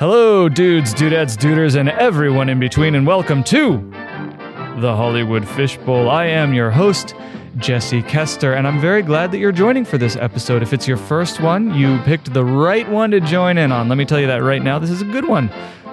Hello, dudes, dudettes, duders, and everyone in between, and welcome to the Hollywood Fishbowl. I am your host, Jesse Kester, and I'm very glad that you're joining for this episode. If it's your first one, you picked the right one to join in on. Let me tell you that right now. This is a good one.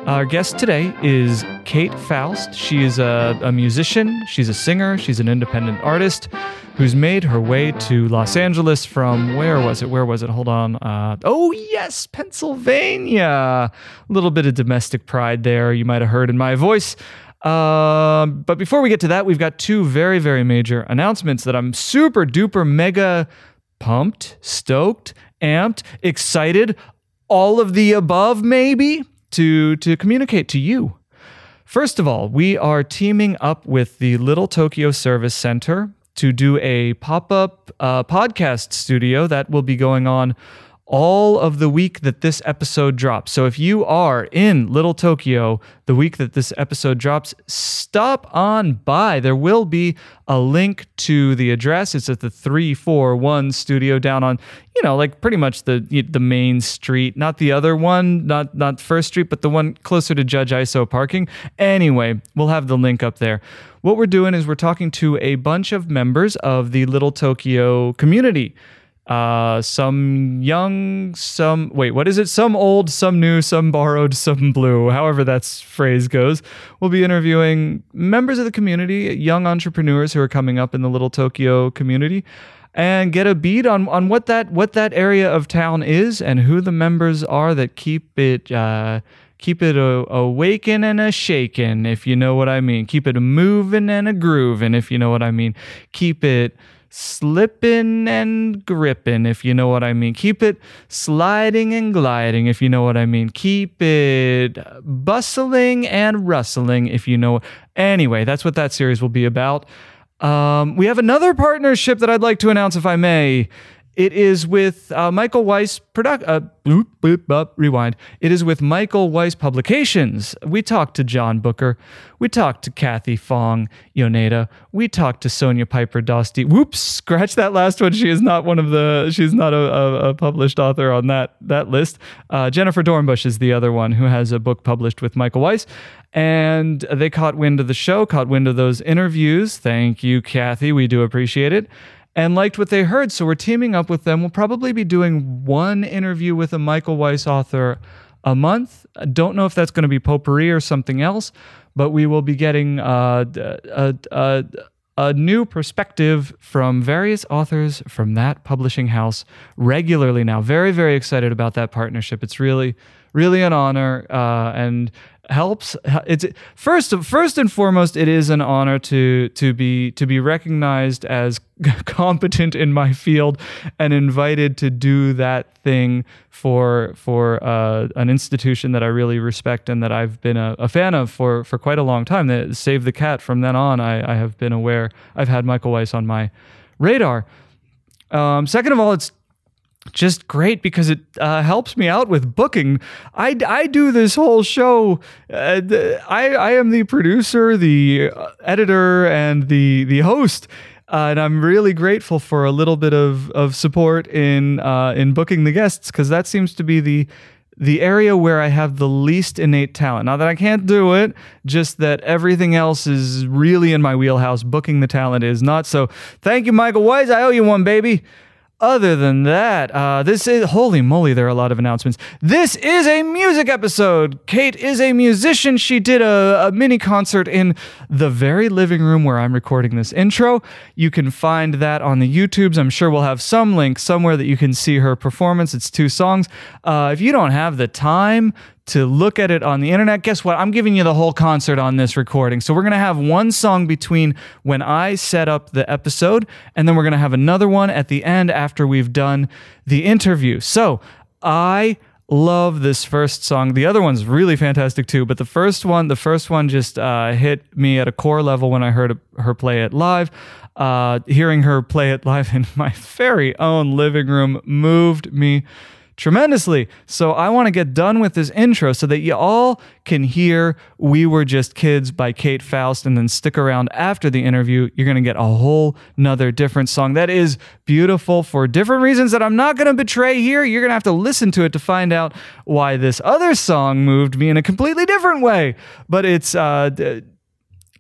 Our guest today is Kate Faust. She is a, a musician, she's a singer, she's an independent artist who's made her way to Los Angeles from where was it? Where was it? Hold on. Uh, oh, yes, Pennsylvania. A little bit of domestic pride there, you might have heard in my voice. Um, but before we get to that, we've got two very, very major announcements that I'm super duper mega pumped, stoked, amped, excited, all of the above, maybe, to, to communicate to you. First of all, we are teaming up with the Little Tokyo Service Center to do a pop up uh, podcast studio that will be going on all of the week that this episode drops. So if you are in Little Tokyo the week that this episode drops, stop on by. There will be a link to the address. It's at the 341 studio down on, you know, like pretty much the the main street, not the other one, not not First Street, but the one closer to Judge Aiso parking. Anyway, we'll have the link up there. What we're doing is we're talking to a bunch of members of the Little Tokyo community. Uh, some young, some wait, what is it? Some old, some new, some borrowed, some blue. However that phrase goes. We'll be interviewing members of the community, young entrepreneurs who are coming up in the Little Tokyo community, and get a beat on on what that what that area of town is and who the members are that keep it. Uh, keep it a, a and a shaking, if you know what I mean. Keep it a moving and a grooving, if you know what I mean. Keep it slipping and gripping, if you know what I mean. Keep it sliding and gliding, if you know what I mean. Keep it bustling and rustling, if you know. Anyway, that's what that series will be about. Um, we have another partnership that I'd like to announce, if I may. It is with uh, Michael Wiese product. Uh, rewind. It is with Michael Wiese Publications. We talked to John Booker. We talked to Kathie Fong Yoneda. We talked to Sonia Piper Dosti. Whoops! Scratch that last one. She is not one of the. She's not a, a, a published author on that that list. Uh, Jennifer Dornbush is the other one who has a book published with Michael Wiese. And they caught wind of the show, caught wind of those interviews. Thank you, Kathie. We do appreciate it and liked what they heard. So we're teaming up with them. We'll probably be doing one interview with a Michael Wiese author a month. I don't know if that's going to be potpourri or something else, but we will be getting uh, a, a, a new perspective from various authors from that publishing house regularly now. Very, very excited about that partnership. It's really, really an honor. Uh, and helps it's first first and foremost it is an honor to to be to be recognized as competent in my field and invited to do that thing for for uh, an institution that I really respect and that I've been a, a, fan of for for quite a long time. That Save the Cat from then on I, I have been aware I've had Michael Wiese on my radar. Um, second of all it's just great because it uh, helps me out with booking. I, I do this whole show. Uh, I, I am the producer, the uh, editor, and the the host. Uh, and I'm really grateful for a little bit of, of support in uh, in booking the guests because that seems to be the the area where I have the least innate talent. Not that I can't do it, just that everything else is really in my wheelhouse. Booking the talent is not. So thank you, Michael Wiese. I owe you one, baby other than that, uh, this is holy moly, there are a lot of announcements. This is a music episode. Kate is a musician. She did a, a, mini concert in the very living room where I'm recording this intro. You can find that on the YouTubes. I'm sure we'll have some link somewhere that you can see her performance. It's two songs. Uh, if you don't have the time to look at it on the internet. Guess what? I'm giving you the whole concert on this recording. So we're going to have one song between when I set up the episode, and then we're going to have another one at the end after we've done the interview. So I love this first song. The other one's really fantastic too, but the first one, the first one just uh, hit me at a core level when I heard her play it live. Uh, hearing her play it live in my very own living room moved me tremendously. So I want to get done with this intro so that you all can hear We Were Just Kids by Kate Faust and then stick around after the interview. You're going to get a whole nother different song that is beautiful for different reasons that I'm not going to betray here. You're going to have to listen to it to find out why this other song moved me in a completely different way. But it's uh,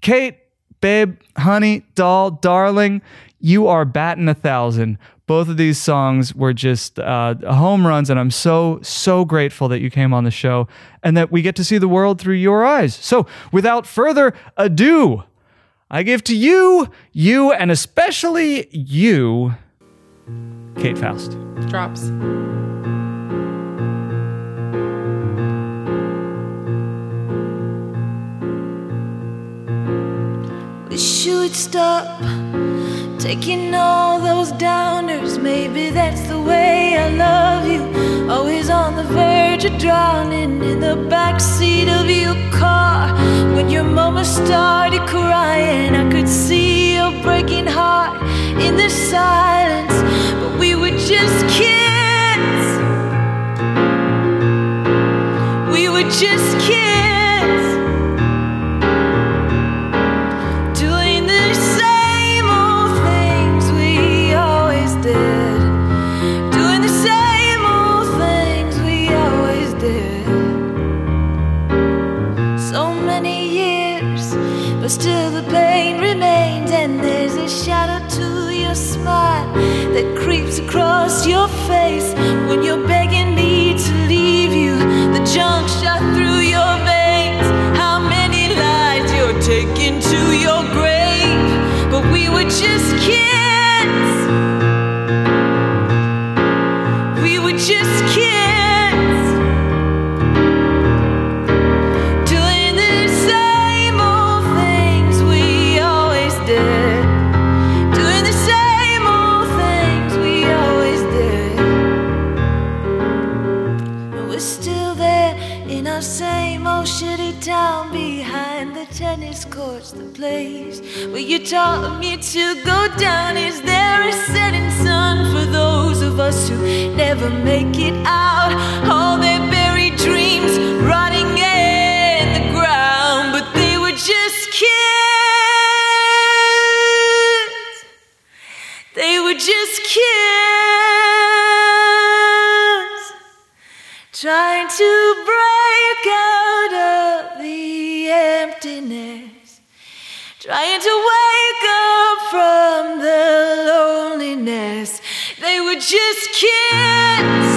Kate, babe, honey, doll, darling, you are batting a thousand both of these songs were just uh, home runs, and I'm so, so grateful that you came on the show and that we get to see the world through your eyes. So, without further ado, I give to you, you, and especially you, Kate Faust. Drops. Wish you would stop Taking all those downers, maybe that's the way I love you. Always on the verge of drowning in the backseat of your car. When your mama started crying, I could see your breaking heart in the silence. But we were just kids. We were just kids. Across your face when you're begging me to leave you. The junk shot through your veins. How many lives you're taking to your grave? But we were just kids. Place where you taught me to go down. Is there a setting sun for those of us who never make it out? All their buried dreams rotting in the ground, but they were just kids. They were just kids trying to break trying to wake up from the loneliness. They were just kids.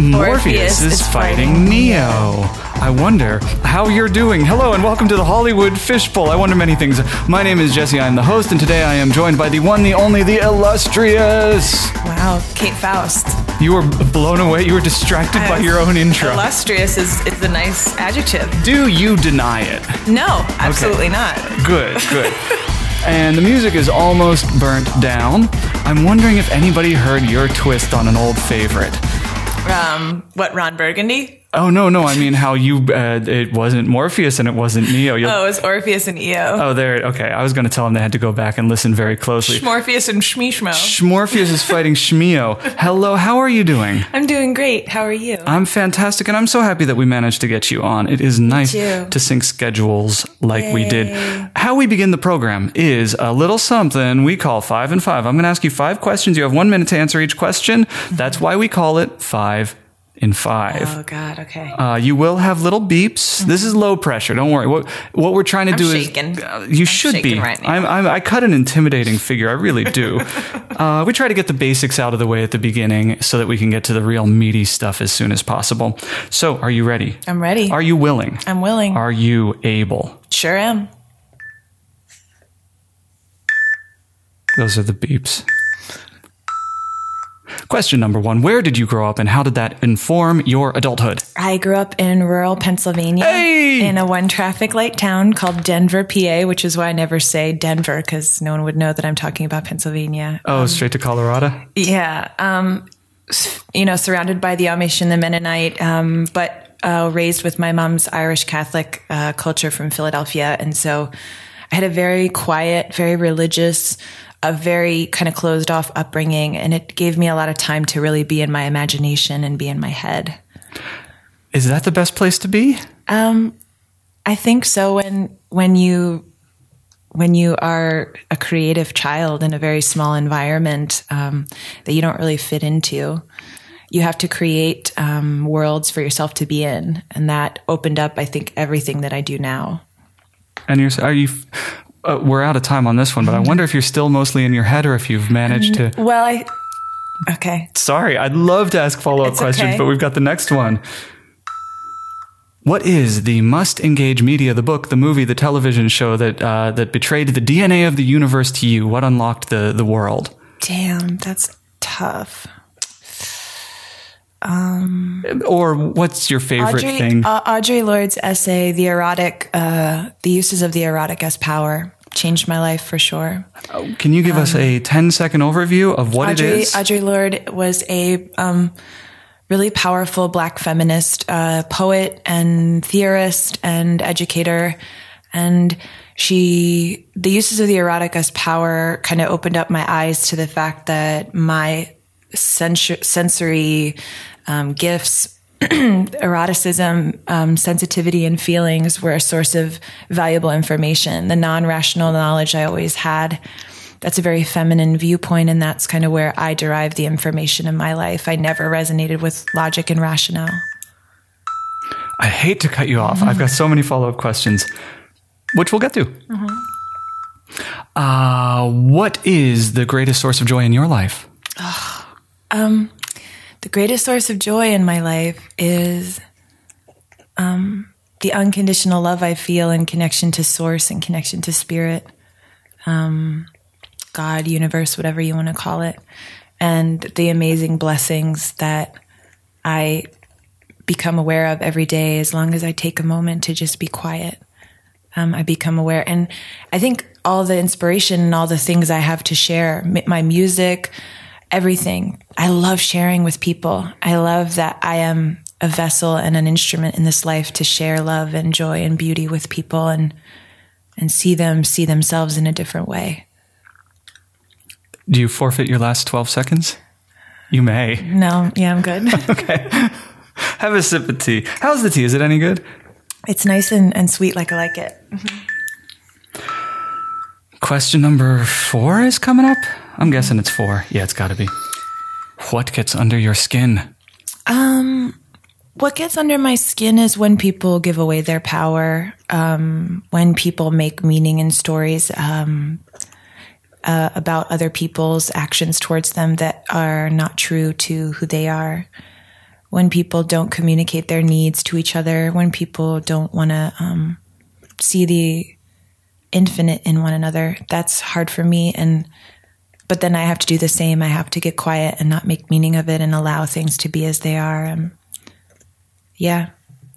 Morpheus is fighting Neo. I wonder how you're doing. Hello and welcome to the Hollywood Fishbowl. I wonder many things. My name is Jesse. I'm the host, and today I am joined by the one, the only, the illustrious. Wow, Kate Faust. You were blown away. You were distracted by your own intro. Illustrious is, is the nice adjective. Do you deny it? No, absolutely not. Good, good. and the music is almost burnt down. I'm wondering if anybody heard your twist on an old favorite. Um, what, Ron Burgundy? Oh no, no, I mean how you uh, it wasn't Morpheus and it wasn't Neo. You'll- Oh, it was Orpheus and Eo. Oh, there. Okay, I was going to tell them they had to go back and listen very closely. Morpheus and Shmishmo. Morpheus is fighting Shmeo. Hello, how are you doing? I'm doing great. How are you? I'm fantastic, and I'm so happy that we managed to get you on. It is nice to sync schedules like we did. How we begin the program is a little something we call five and five. I'm going to ask you five questions. You have one minute to answer each question. That's why we call it five in five. Oh God. Okay. Uh, you will have little beeps. This is low pressure. Don't worry. What what we're trying to do shaking. is uh, you should shaking be. right now. I'm, I'm, I cut an intimidating figure. I really do. uh, we try to get the basics out of the way at the beginning so that we can get to the real meaty stuff as soon as possible. So, are you ready? I'm ready. Are you willing? I'm willing. Are you able? sure am. Those are the beeps. Question number one Where did you grow up and how did that inform your adulthood? I grew up in rural Pennsylvania Hey! in a one traffic light town called Denver, PA, which is why I never say Denver because no one would know that I'm talking about Pennsylvania. Oh, straight to Colorado? Yeah. Um, you know, surrounded by the Amish and the Mennonite, um, but uh, raised with my mom's Irish Catholic uh, culture from Philadelphia. And so I had a very quiet, very religious, a very kind of closed off upbringing. And it gave me a lot of time to really be in my imagination and be in my head. Is that the best place to be? I think so when when you when you are a creative child in a very small environment um, that you don't really fit into, you have to create um, worlds for yourself to be in, and that opened up, I think, everything that I do now. And you're, are you, uh, we're out of time on this one, but I wonder if you're still mostly in your head or if you've managed to. Well, I okay. Sorry, I'd love to ask follow up questions, okay. but we've got the next one. What is the must engage media, the book, the movie, the television show that uh, that betrayed the DNA of the universe to you? What unlocked the the world? Damn, that's tough. Or what's your favorite Audrey, thing? uh, Audre Lorde's essay, "The Erotic," uh, the uses of the erotic as power, changed my life for sure. Can you give us a 10 second overview of what Audrey, it is? Audre Lorde was a um, really powerful black feminist uh, poet and theorist and educator. And she, the uses of the erotic as power kind of opened up my eyes to the fact that my sensory um, gifts eroticism, um, sensitivity, and feelings were a source of valuable information. The non rational knowledge I always had. That's a very feminine viewpoint, and that's kind of where I derive the information in my life. I never resonated with logic and rationale. I hate to cut you off. I've got so many follow up questions, which we'll get to. Uh, what is the greatest source of joy in your life? The greatest source of joy in my life is um, the unconditional love I feel in connection to source and connection to spirit, um, God, universe, whatever you want to call it, and the amazing blessings that I become aware of every day as long as I take a moment to just be quiet. Um, I become aware. And I think all the inspiration and all the things I have to share, my music, everything, I love sharing with people. I love that I am a vessel and an instrument in this life to share love and joy and beauty with people and and see them see themselves in a different way. Do you forfeit your last 12 seconds? You may. No, yeah, I'm good. Okay. Have a sip of tea. How's the tea? Is it any good? it's nice and, and sweet like I like it. Mm-hmm. Question number four is coming up. I'm guessing it's four. Yeah, it's got to be. What gets under your skin? Um, What gets under my skin is when people give away their power, um, when people make meaning in stories um, uh, about other people's actions towards them that are not true to who they are, when people don't communicate their needs to each other, when people don't want to um, see the infinite in one another. That's hard for me. And but then I have to do the same. I have to get quiet and not make meaning of it and allow things to be as they are. Um, yeah,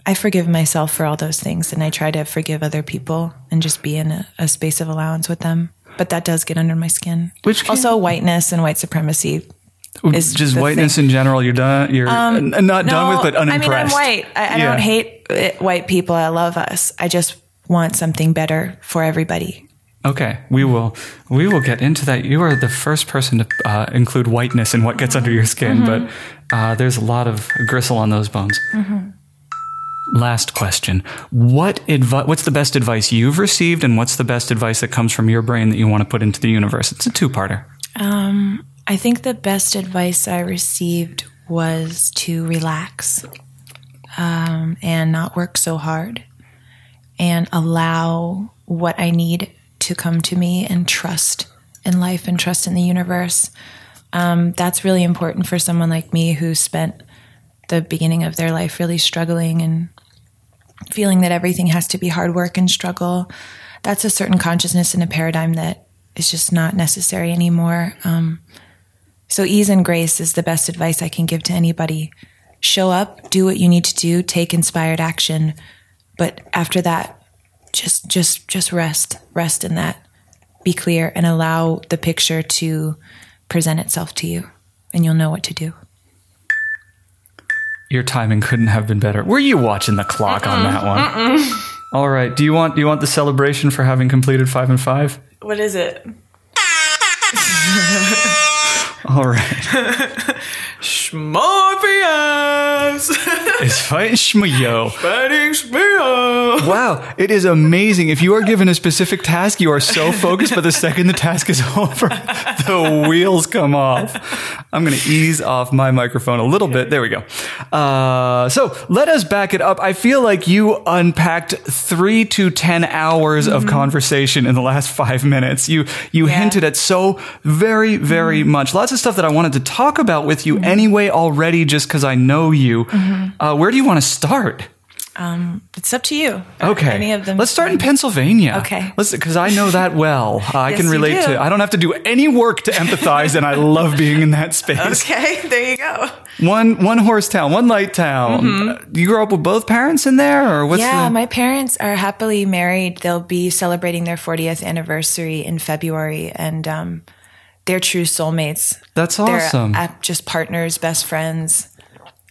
I forgive myself for all those things, and I try to forgive other people and just be in a, a space of allowance with them. But that does get under my skin. Which can- also whiteness and white supremacy. Is Just whiteness thing. in general. You're done. You're n- not done with, but unimpressed. I mean, I'm white. I, I Yeah. don't hate uh, white people. I love us. I just want something better for everybody. Okay, we will we will get into that. You are the first person to uh, include whiteness in what gets under your skin, Mm-hmm. but uh, there's a lot of gristle on those bones. Last question: What advi- What's the best advice you've received, and what's the best advice that comes from your brain that you want to put into the universe? It's a two-parter. I think the best advice I received was to relax um, and not work so hard and allow what I need to come to me and trust in life and trust in the universe. Um, that's really important for someone like me who spent the beginning of their life really struggling and feeling that everything has to be hard work and struggle. That's a certain consciousness and a paradigm that is just not necessary anymore. Um, so, ease and grace is the best advice I can give to anybody. Show up, do what you need to do, take inspired action, but after that, just just just rest, rest in that. Be clear and allow the picture to present itself to you, and you'll know what to do. Your timing couldn't have been better. Were you watching the clock on that one? All right. Do you want do you want the celebration for having completed five and five? What is it? All right. Schmorpheus! It's fighting Shmayo. Fighting Schmeo! Wow, it is amazing. If you are given a specific task, you are so focused, but the second the task is over, the wheels come off. I'm going to ease off my microphone a little bit. There we go. Uh, so let us back it up. I feel like you unpacked three to 10 hours of mm-hmm. conversation in the last five minutes. You, you Yeah. hinted at so very, very mm-hmm. much. Lots of stuff that I wanted to talk about with you mm-hmm. Anyway already, just because I know you. Uh, where do you want to start? It's up to you. Okay. Any of them? Let's start in Pennsylvania. Okay. Let's because I know that well. Uh, I Yes, can you relate to. I don't have to do any work to empathize, and I love being in that space. Okay, there you go. One one horse town, one light town. Uh, You grew up with both parents in there, or what's Mm-hmm. yeah, the? my parents are happily married. They'll be celebrating their 40th anniversary in February, and um, they're true soulmates. That's They're awesome. uh, just partners, best friends.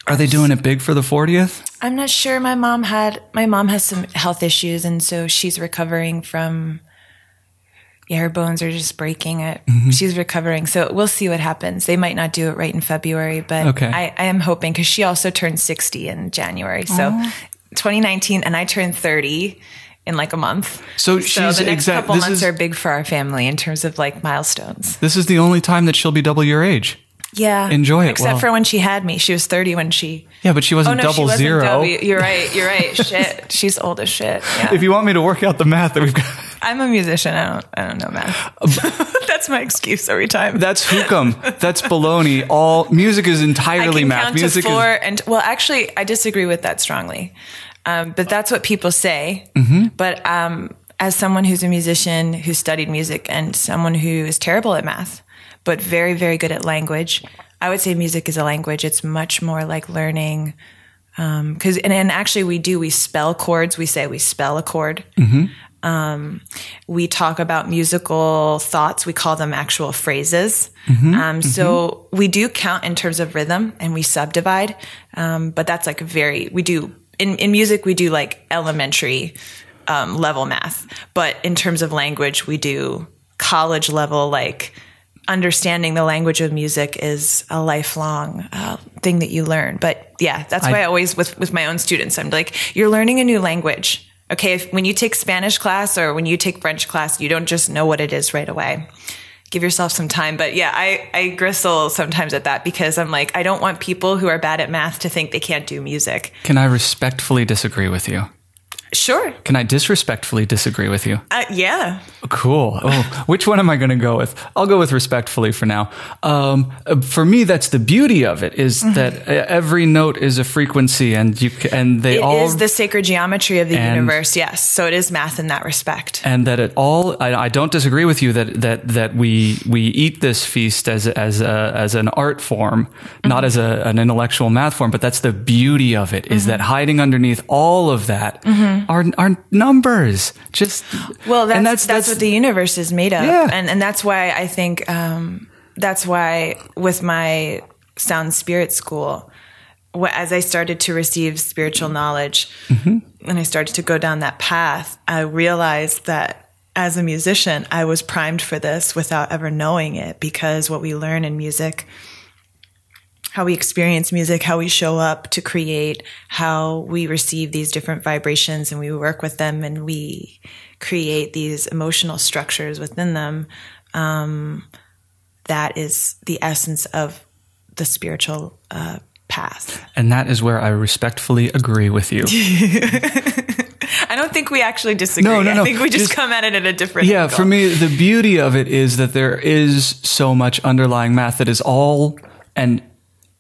Are they doing it big for the fortieth? I'm not sure. My mom had my mom has some health issues, and so she's recovering from. Yeah, her bones are just breaking. It. Mm-hmm. She's recovering, so we'll see what happens. They might not do it right in February, but Okay. I, I am hoping because she also turned 60 in January, so 2019, and I turned 30 in like a month. So So she's the next exact- couple months is- are big for our family in terms of like milestones. This is the only time that she'll be double your age. Yeah, Enjoy it Except well. for when she had me, she was 30 when she. Yeah, but she Oh wasn't no, she wasn't zero. W. You're right. You're right. shit, she's old as shit. Yeah. If you want me to work out the math that we've got, I'm a musician. I don't. I don't know math. Um, that's my excuse every time. that's hookum. That's baloney. All music is entirely math. music to is and well, actually, I disagree with that strongly. Um, but that's what people say. Mm-hmm. But um, as someone who's a musician who studied music and someone who is terrible at math, but very, very good at language, I would say music is a language. It's much more like learning. Because and, and actually, we do we spell chords. We say we spell a chord. Um, we talk about musical thoughts. We call them actual phrases. Um, so we do count in terms of rhythm and we subdivide. Um, but that's like very, we do in, in music, we do like elementary, um, level math. But in terms of language, we do college level, like understanding the language of music is a lifelong uh, thing that you learn. But yeah, that's why I always with with my own students, I'm like, you're learning a new language. Okay, if, when you take Spanish class or when you take French class, you don't just know what it is right away. Give yourself some time. But yeah, I, I gristle sometimes at that because I'm like, I don't want people who are bad at math to think they can't do music. Can I respectfully disagree with you? Sure. Can I disrespectfully disagree with you? Uh, yeah. Cool. Oh, which one am I going to go with? I'll go with respectfully for now. Um, for me, that's the beauty of it is Mm-hmm. that uh, every note is a frequency, and you and they It is all is the sacred geometry of the And- universe. Yes. So it is math in that respect. and that it all. I, I don't disagree with you that that that we we eat this feast as as a, as an art form, Mm-hmm. not as a, an intellectual math form. But that's the beauty of it is that Mm-hmm. hiding underneath all of that are are numbers. Just Well, that's and that's, what the universe is made of, Yeah. and and that's why I think um, that's why with my sound spirit school, as I started to receive spiritual knowledge, and I started to go down that path, I realized that as a musician, I was primed for this without ever knowing it, because what we learn in music how we experience music, how we show up to create, how we receive these different vibrations and we work with them and we create these emotional structures within them. Um, that is the essence of the spiritual uh, path. And that is where I respectfully agree with you. I don't think we actually disagree. No, no, no. I think we just, Just- come at it at a different. Yeah, angle. for me, the beauty of it is that there is so much underlying math that is all and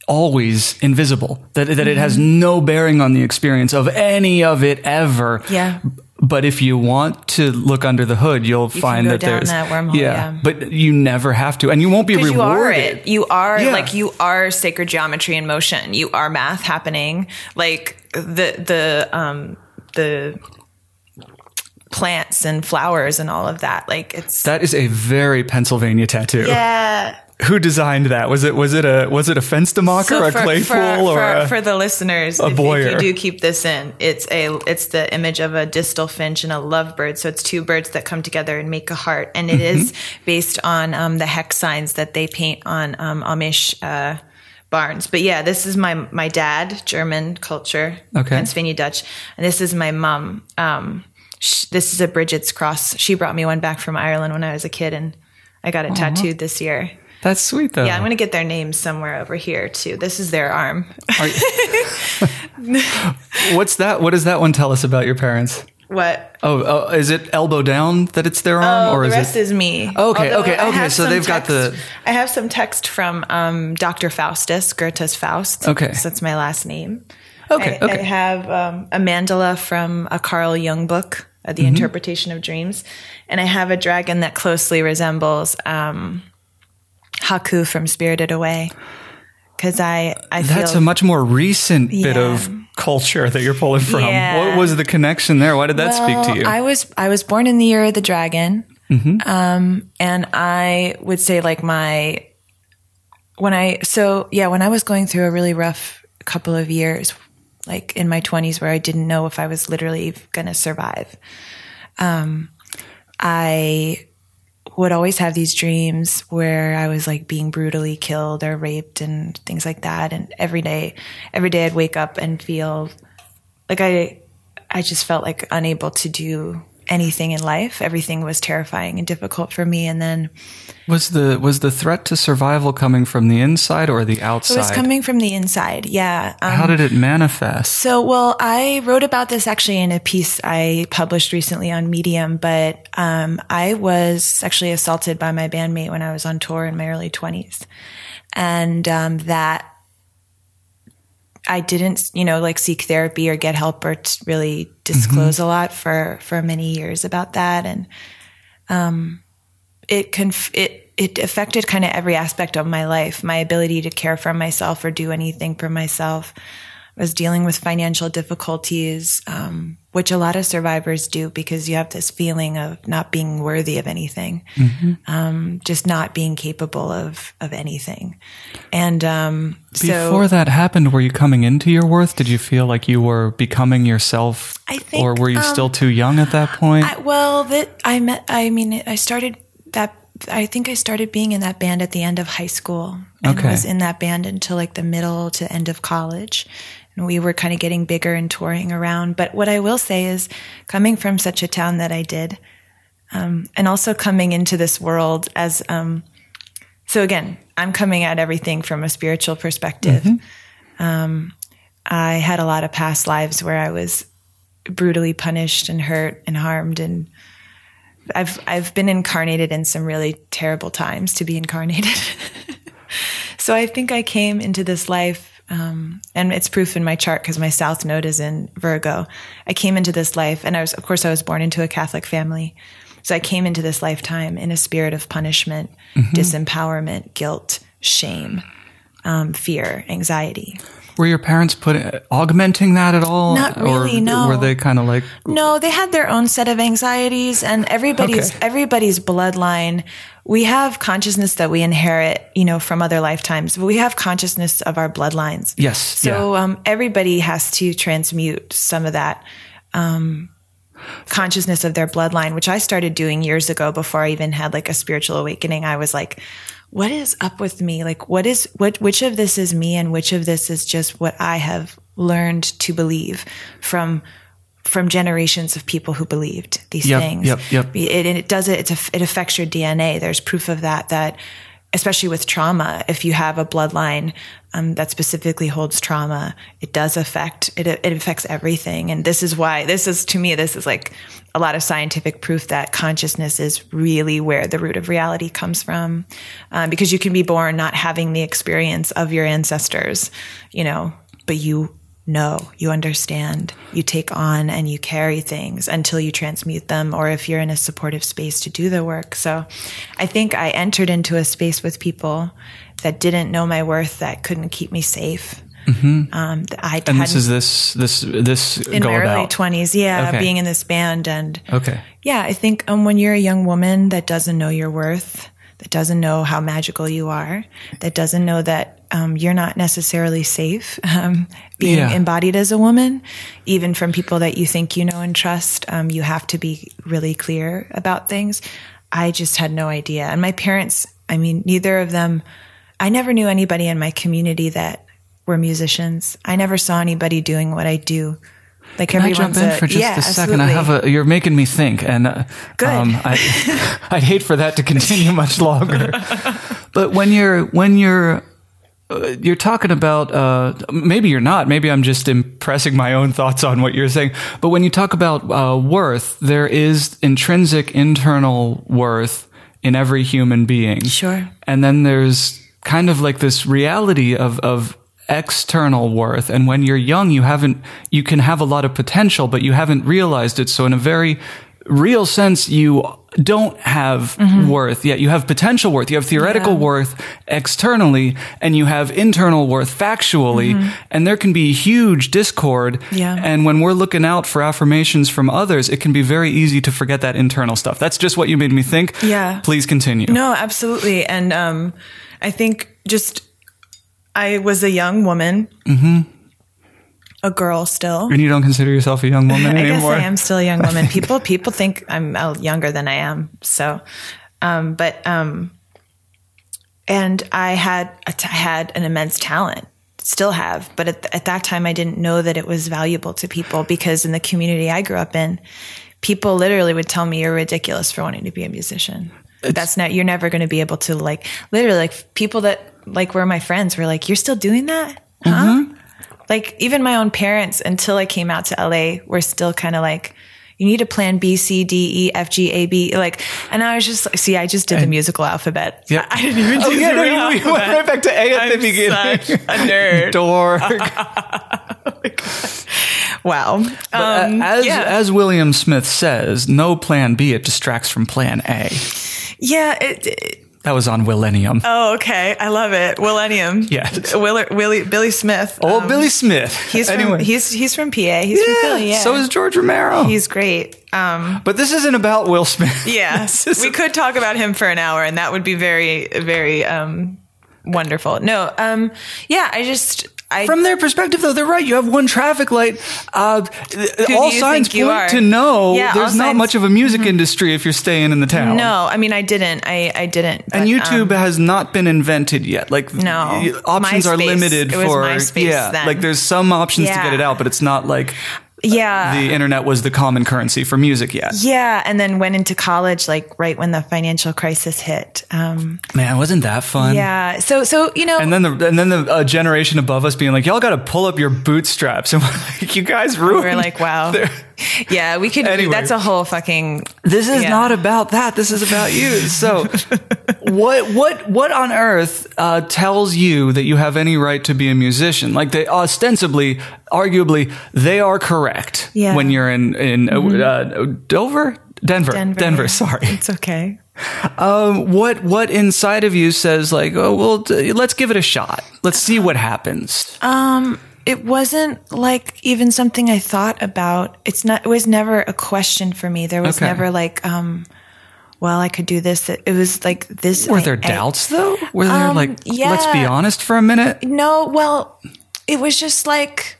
always invisible. That that it has Mm-hmm. no bearing on the experience of any of it ever. Yeah. But if you want to look under the hood, you'll find go that there's that wormhole, yeah. But you never have to, and you won't be because rewarded. you are it. You are Yeah. like you are sacred geometry in motion. You are math happening. Like the the um the plants and flowers and all of that. Like it's That is a very Pennsylvania tattoo. yeah. Who designed that? Was it was it a was it a fence Fenstermacher, So a for, Claypool, for, or for, a, for the listeners, if, if Boyer. you do keep this in, it's a it's the image of a distelfink and a lovebird. So it's two birds that come together and make a heart, and it Mm-hmm. is based on um, the hex signs that they paint on um, Amish. Uh, Barns, but yeah, this is my my dad, German culture, Okay. Pennsylvania Dutch, and this is my mom. Um, sh- this is a Bridget's cross. She brought me one back from Ireland when I was a kid, and I got it tattooed this year. That's sweet though. Yeah, I'm gonna get their names somewhere over here too. This is their arm. What's that? What does that one tell us about your parents? What? Oh, oh is it elbow down that it's their arm, Oh, or the is rest it? is me. Okay, Although okay, okay, so they've got the- I have some text from um, Dr. Faustus, Goethe's Faust. Okay. so that's my last name. Okay, I, okay. I have um, a mandala from a Carl Jung book, uh, Mm-hmm. The Interpretation of Dreams, and I have a dragon that closely resembles um, Haku from Spirited Away. Because I, I feel That's a much more recent bit of culture that you're pulling from. Yeah. What was the connection there? Why did that speak to you? I was I was born in the year of the dragon, Mm-hmm. um, and I would say like my when I so yeah when I was going through a really rough couple of years, like in my twenties where I didn't know if I was literally going to survive. Um, I would always have these dreams where I was like being brutally killed or raped and things like that. And every day, every day I'd wake up and feel like I, I just felt like unable to do anything in life. Everything was terrifying and difficult for me. And then was the was the threat to survival coming from the inside or the outside? it was coming from the inside. Yeah. Um, How did it manifest? So, well, I wrote about this actually in a piece I published recently on Medium, but um, I was sexually assaulted by my bandmate when I was on tour in my early 20s. And um, that I didn't, you know, like seek therapy or get help or t- really disclose a lot for for many years about that, and um, it conf- it it affected kind of every aspect of my life. My ability to care for myself or do anything for myself. Was dealing with financial difficulties, um, which a lot of survivors do because you have this feeling of not being worthy of anything, um, just not being capable of of anything, and um, so Before that happened, were you coming into your worth? Did you feel like you were becoming yourself, I think, or were you um, still too young at that point? I, well, that I met. I mean, I started that. I think I started being in that band at the end of high school, and Okay. was in that band until like the middle to end of college. And we were kind of getting bigger and touring around. But what I will say is, coming from such a town that I did, um, and also coming into this world as, um, so again, I'm coming at everything from a spiritual perspective. Um, I had a lot of past lives where I was brutally punished and hurt and harmed and I've I've been incarnated in some really terrible times to be incarnated. so I think I came into this life, um, and it's proof in my chart because my South Node is in Virgo. I came into this life, and I was, of course, I was born into a Catholic family. So I came into this lifetime in a spirit of punishment, disempowerment, guilt, shame, um, fear, anxiety. Were your parents put augmenting that at all? Not really, or no. Were they kind of like No, they had their own set of anxieties and everybody's Okay. everybody's bloodline. We have consciousness that we inherit, you know, from other lifetimes. But we have consciousness of our bloodlines. yes? So um, everybody has to transmute some of that um, consciousness of their bloodline, which I started doing years ago before I even had like a spiritual awakening. I was like, what is up with me? Like, what is, what, which of this is me and which of this is just what I have learned to believe from, from generations of people who believed these Yep, things. yep, yep. It, and it does it, it's a, it affects your DNA. There's proof of that, that especially with trauma, if you have a bloodline um, that specifically holds trauma, it does affect it. It affects everything, and this is why this is to me this is like a lot of scientific proof that consciousness is really where the root of reality comes from, um, because you can be born not having the experience of your ancestors, you know, but you know, you understand, you take on and you carry things until you transmute them, or if you're in a supportive space to do the work. So I think I entered into a space with people that didn't know my worth, that couldn't keep me safe. Mm-hmm. Um, I and this is this this this in my early twenties, yeah, Okay. being in this band and Okay. yeah, I think um, when you're a young woman that doesn't know your worth, that doesn't know how magical you are, that doesn't know that um, you're not necessarily safe um, being Yeah. embodied as a woman, even from people that you think you know and trust, um, you have to be really clear about things. I just had no idea. And my parents, I mean, neither of them, I never knew anybody in my community that were musicians. I never saw anybody doing what I do. Like Can I jump in a- for just yeah, a second? I have a. You're making me think, and uh, Good. I, I'd hate for that to continue much longer. but when you're when you're uh, you're talking about uh, maybe you're not. Maybe I'm just impressing my own thoughts on what you're saying. But when you talk about uh, worth, there is intrinsic internal worth in every human being. Sure. And then there's kind of like this reality of, of external worth. And when you're young, you haven't, you can have a lot of potential, but you haven't realized it. So in a very real sense, you don't have worth yet. You have potential worth. You have theoretical Mm-hmm. Yeah. worth externally and you have internal worth factually. And there can be huge discord. Mm-hmm. Yeah. And when we're looking out for affirmations from others, it can be very easy to forget that internal stuff. That's just what you made me think. Yeah. Please continue. No, absolutely. And um, I think just I was a young woman, a girl still. And you don't consider yourself a young woman I guess anymore? I am still a young woman. People people think I'm younger than I am. So, um, but um, and I had I had an immense talent, still have. But at, at that time, I didn't know that it was valuable to people because in the community I grew up in, people literally would tell me you're ridiculous for wanting to be a musician. That's not you're never going to be able to like literally like people that like where my friends were like you're still doing that, huh? like even my own parents until I came out to LA were still kind of like you need a plan B C D E F G A B like and I was just like see I just did the musical alphabet Yeah, I didn't even do Oh, yeah, the no, real you, you went alphabet. right back to A at the I'm beginning. such a nerd. Dork. wow um, Uh, as, yeah. as William Smith says, no plan B, it distracts from plan A. yeah it, it- That was on Millennium. oh okay I love it Millennium Yes. Willer, Willie Billy Smith Old um, Billy Smith. he's anyway. from he's he's from PA he's from Philly yeah So is George Romero. he's great um but this isn't about Will Smith. Yeah, we could talk about him for an hour, and that would be very, very um, wonderful. No, um, yeah, I just, I From their perspective, though, they're right. You have one traffic light. Uh, all signs point to no. Yeah, there's not signs- Mm-hmm. much of a music industry if you're staying in the town. no, I mean, I didn't, I, I didn't. And YouTube um, has not been invented yet. Like No. options are limited for MySpace yeah. then. Like there's some options to get it out, but it's not like yeah, the internet was the common currency for music yet. yeah, and then went into college like right when the financial crisis hit. Um, Man, wasn't that fun? yeah, so so you know, And then the and then the uh, generation above us being like, y'all got to pull up your bootstraps, and we're like, you guys ruined. we're like, wow, their- yeah, we could. Anyway. That's a whole fucking. This is Yeah. not about that. This is about you. So, what what what on earth uh, tells you that you have any right to be a musician? Like they ostensibly, arguably, they are correct. Yeah. Mm-hmm. When you're in in uh, uh, Dover, Denver, Denver. Sorry. It's okay. Um, what what inside of you says like, oh well, t- let's give it a shot. Let's see what happens. Um, it wasn't like even something I thought about. It's not. It was never a question for me. There was Okay. never like, um, well, I could do this. It was like this. Were there I- doubts though? Were there Um, like, let's be honest for a minute? no. Well, it was just like,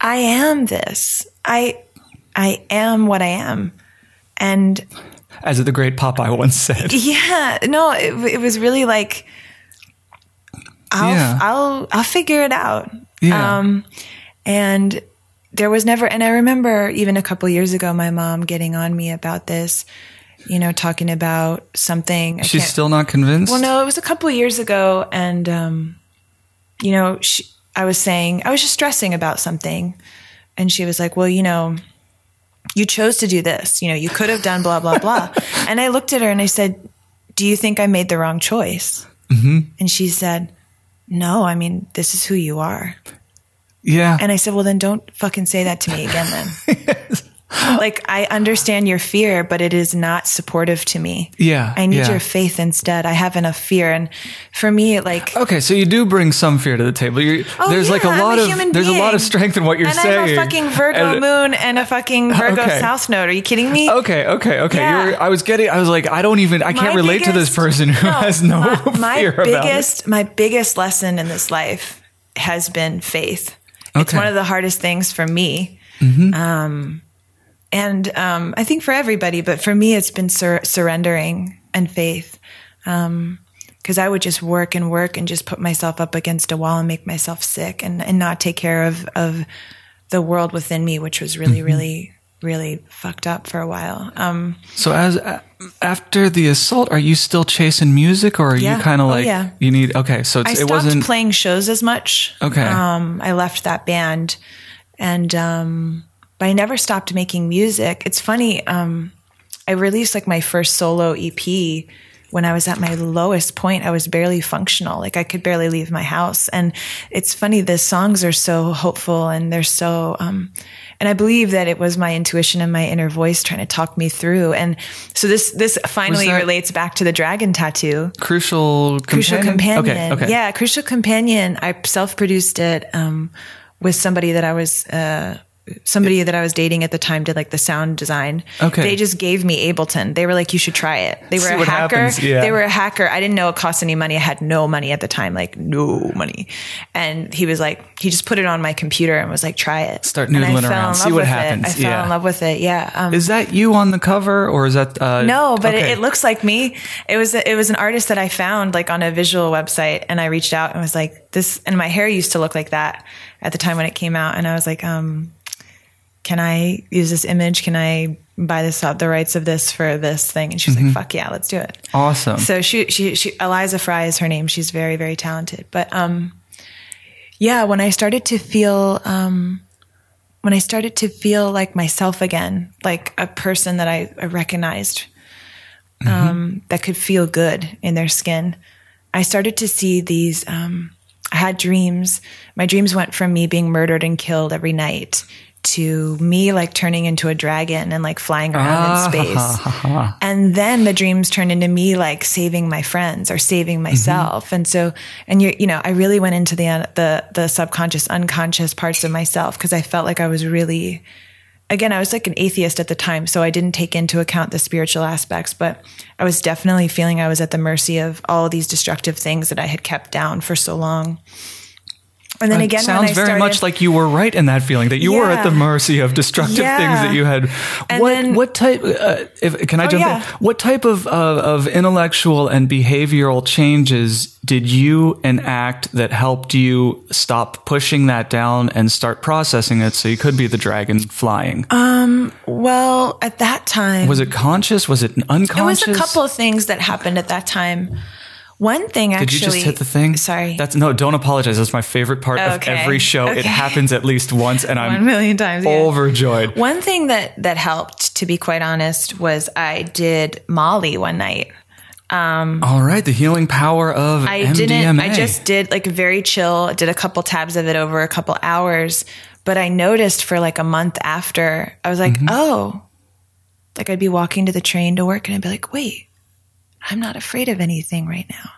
I am this. I, I am what I am, and As the great Popeye once said. yeah, no, it, it was really like, I'll, Yeah. I'll, I'll figure it out. Yeah. Um, and there was never, and I remember even a couple years ago, my mom getting on me about this. you know, talking about something. I She's still not convinced. well, no, it was a couple years ago, and um, you know, she, I was saying I was just stressing about something, and she was like, "Well, you know, you chose to do this. You know, you could have done blah blah blah." and I looked at her and I said, "Do you think I made the wrong choice?" Mm-hmm. And she said, "No. I mean, this is who you are." Yeah. And I said, "Well, then don't fucking say that to me again, then." like I understand your fear, but it is not supportive to me. Yeah, I need yeah. your faith instead. I have enough fear, and for me, like Okay, so you do bring some fear to the table. You're, Oh, there's like a yeah, I'm lot a of there's a lot of strength in what you're and saying. I'm a fucking Virgo And- moon and a fucking Virgo Okay. South Node. Are you kidding me? Okay, okay, okay. Yeah. I was getting. I was like, I don't even. I can't relate to this person who has no my, my fear about it. biggest my biggest lesson in this life has been faith. It's one of the hardest things for me. Mm-hmm. Um, and um, I think for everybody, but for me, it's been sur- surrendering and faith. Because I would just work and work and just put myself up against a wall and make myself sick and, and not take care of, of the world within me, which was really, Mm-hmm. really, really fucked up for a while. Um, So as a- after the assault, are you still chasing music, or are Yeah. you kind of Oh, like yeah. you need? Okay, so I it's, it stopped wasn't. playing shows as much. Okay. Um, I left that band, and um, but I never stopped making music. It's funny. Um, I released like my first solo EP when I was at my lowest point. I was barely functional. Like I could barely leave my house. And it's funny. The songs are so hopeful and they're so. Um, and I believe that it was my intuition and my inner voice trying to talk me through. And so this this finally relates back to the dragon tattoo. Crucial companion. Crucial Companion. Okay, okay. Yeah, Crucial Companion. I self produced it um, with somebody that I was. Uh, Somebody that I was dating at the time did like the sound design. Okay. They just gave me Ableton. They were like, you should try it. They were See a hacker. happens, yeah. They were a hacker. I didn't know it cost any money. I had no money at the time, like no money. And he was like, he just put it on my computer and was like, try it. Start noodling fell around, in see what with it. happens. I fell Yeah. in love with it. Yeah. Um, Is that you on the cover, or is that uh, no, but okay. it, it looks like me. It was it was an artist that I found like on a visual website, and I reached out and was like, "This." And my hair used to look like that at the time when it came out, and I was like, um, "Can I use this image? Can I buy this the rights of this for this thing?" And she was like, "Fuck yeah, let's do it." awesome. So she, she, she, Eliza Fry is her name. She's very, very talented. But, um, yeah, when I started to feel, um, when I started to feel like myself again, like a person that I, I recognized, um, that could feel good in their skin, I started to see these, um, I had dreams. My dreams went from me being murdered and killed every night to me like turning into a dragon and like flying around in ah. space. And then the dreams turned into me like saving my friends or saving mm-hmm. myself. And so, and you, you know, I really went into the, the, the subconscious, unconscious parts of myself because I felt like I was really, again, I was like an atheist at the time. So I didn't take into account the spiritual aspects, but I was definitely feeling I was at the mercy of all these destructive things that I had kept down for so long. And then It again, sounds very started, much like you were right in that feeling that you were at the mercy of destructive Yeah. things that you had. And what then- what type? Uh, if, can I Oh, yeah. in? What type of, of of intellectual and behavioral changes did you enact that helped you stop pushing that down and start processing it so you could be the dragon flying? well, at that time, was it conscious? Was it unconscious? It was a couple of things that happened at that time. One thing actually. Did you just hit the thing? Sorry. That's no. Don't apologize. That's my favorite part Okay. of every show. It happens at least once, and I'm One million times. yeah. overjoyed. One thing that that helped, to be quite honest, was I did Molly one night. All right, the healing power of I MDMA. didn't. I just did like very chill. Did a couple tabs of it over a couple hours, but I noticed for like a month after, I was like, Mm-hmm. oh, like I'd be walking to the train to work, and I'd be like, wait, I'm not afraid of anything right now.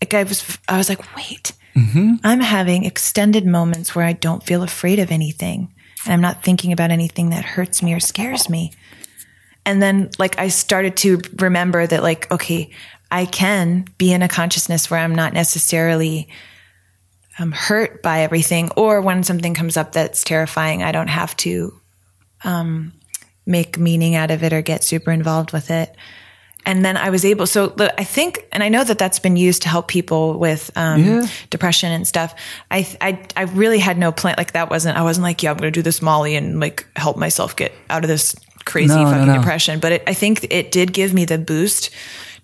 Like I was, I was like, wait, Mm-hmm. I'm having extended moments where I don't feel afraid of anything, and I'm not thinking about anything that hurts me or scares me. And then like I started to remember that like, okay, I can be in a consciousness where I'm not necessarily um, hurt by everything, or when something comes up that's terrifying, I don't have to um, make meaning out of it or get super involved with it. And then I was able, so I think, and I know that that's been used to help people with um, Yeah. depression and stuff. I, I, I really had no plan. Like that wasn't, I wasn't like, yeah, I'm going to do this Molly and like help myself get out of this crazy No, no, fucking no. depression. But it, I think it did give me the boost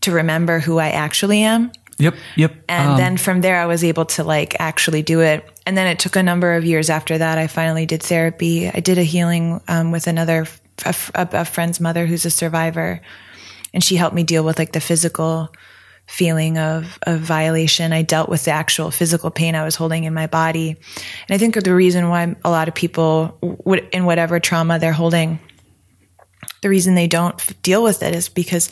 to remember who I actually am. Yep. Yep. And Um, then from there, I was able to like actually do it. And then it took a number of years after that. I finally did therapy. I did a healing um, with another a, a, a friend's mother who's a survivor, and she helped me deal with like the physical feeling of of violation. I dealt with the actual physical pain I was holding in my body, and I think the reason why a lot of people, in whatever trauma they're holding, the reason they don't deal with it is because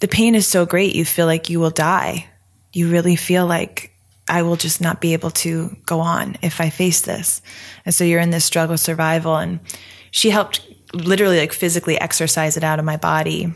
the pain is so great you feel like you will die. You really feel like i will just not be able to go on if i face this. And so you're in this struggle survival and she helped literally like physically exercise it out of my body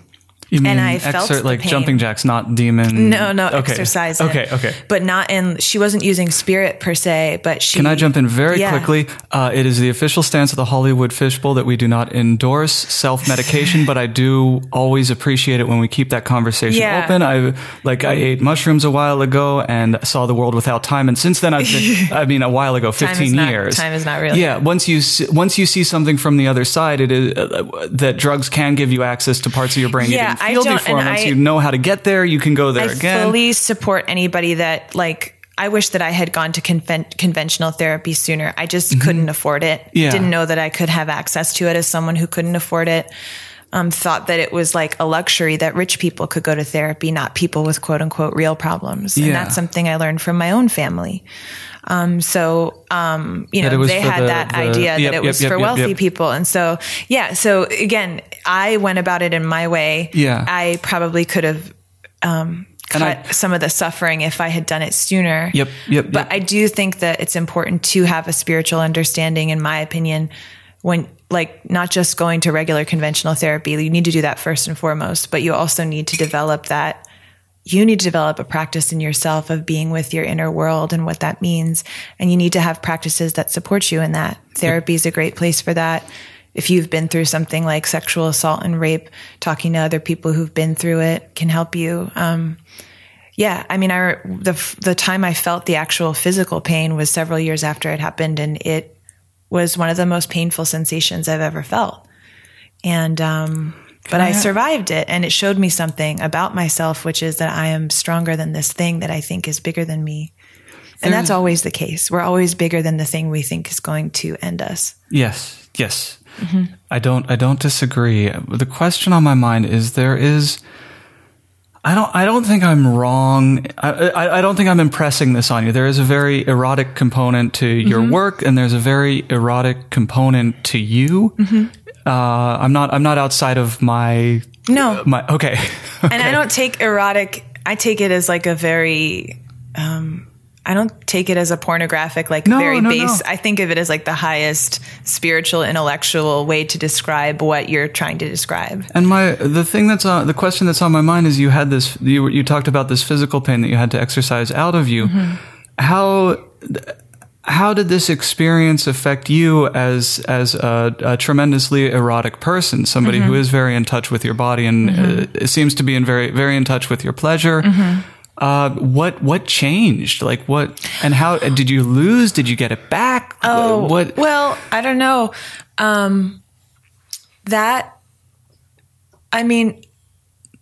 you mean and I felt like pain. jumping jacks, not demon. no no Okay. exercise. Okay. Okay. but not in she wasn't using spirit per se but she Can I jump in very Yeah. quickly? Uh, it is the official stance of the Hollywood Fishbowl that we do not endorse self medication, but I do always appreciate it when we keep that conversation Yeah. open. I like I ate mushrooms a while ago and saw the world without time, and since then I've been, I mean, a while ago, Time fifteen not- years. time is not real. Yeah. Once you see, once you see something from the other side, it is uh, that drugs can give you access to parts of your brain Yeah, I don't- before. Once I- you know how to get there, you can go there I again. fully support anybody that like. I wish that I had gone to conven- conventional therapy sooner. I just couldn't afford it. Mm-hmm. Yeah. Didn't know that I could have access to it as someone who couldn't afford it. Um, thought that it was like a luxury that rich people could go to therapy, not people with quote unquote real problems. And Yeah. that's something I learned from my own family. Um, so, um, you know, they had the- that the- idea yep, that it was yep, for yep, wealthy people. And so, yeah. So again, I went about it in my way. Yeah. I probably could have um, cut I- some of the suffering if I had done it sooner. Yep, yep, But. I do think that it's important to have a spiritual understanding, in my opinion, when like not just going to regular conventional therapy. You need to do that first and foremost, but you also need to develop that. You need to develop a practice in yourself of being with your inner world and what that means. And you need to have practices that support you in that. Therapy is a great place for that. If you've been through something like sexual assault and rape, talking to other people who've been through it can help you. Um, yeah, I mean, I the the time I felt the actual physical pain was several years after it happened, and it was one of the most painful sensations I've ever felt. And um, but I survived it, and it showed me something about myself, which is that I am stronger than this thing that I think is bigger than me. And that's always the case. We're always bigger than the thing we think is going to end us. Yes, yes. Mm-hmm. I don't. I don't disagree. The question on my mind is: there is. I don't. I don't think I'm wrong. I, I, I don't think I'm impressing this on you. There is a very erotic component to your Mm-hmm. work, and there's a very erotic component to you. Mm-hmm. Uh, I'm not. I'm not outside of my. No. My okay. And I don't take erotic, I take it as like a very, um, I don't take it as a pornographic, like No, very no, base. no. I think of it as like the highest spiritual, intellectual way to describe what you're trying to describe. And my the thing that's on the question that's on my mind is you had this you you talked about this physical pain that you had to exercise out of you. Mm-hmm. How how did this experience affect you as as a, a tremendously erotic person, somebody Mm-hmm. who is very in touch with your body and uh, seems to be in very very in touch with your pleasure? Mm-hmm. Uh, what what changed? Like what and how did you lose? Did you get it back? Oh, what? Well, I don't know. Um, that, I mean,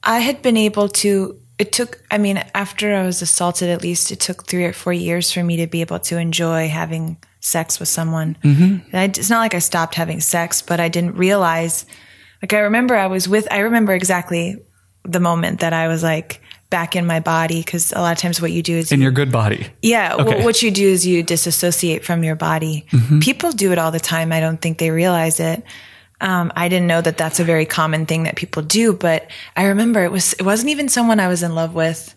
I had been able to, it took, I mean, after I was assaulted, at least it took three or four years for me to be able to enjoy having sex with someone. Mm-hmm. I, it's not like I stopped having sex, but I didn't realize, like, I remember I was with, I remember exactly the moment that I was like, back in my body because a lot of times what you do is in your good body. yeah, Okay. wh- what you do is you disassociate from your body. People do it all the time. I don't think they realize it. Um, I didn't know that that's a very common thing that people do, but I remember it was it wasn't even someone I was in love with,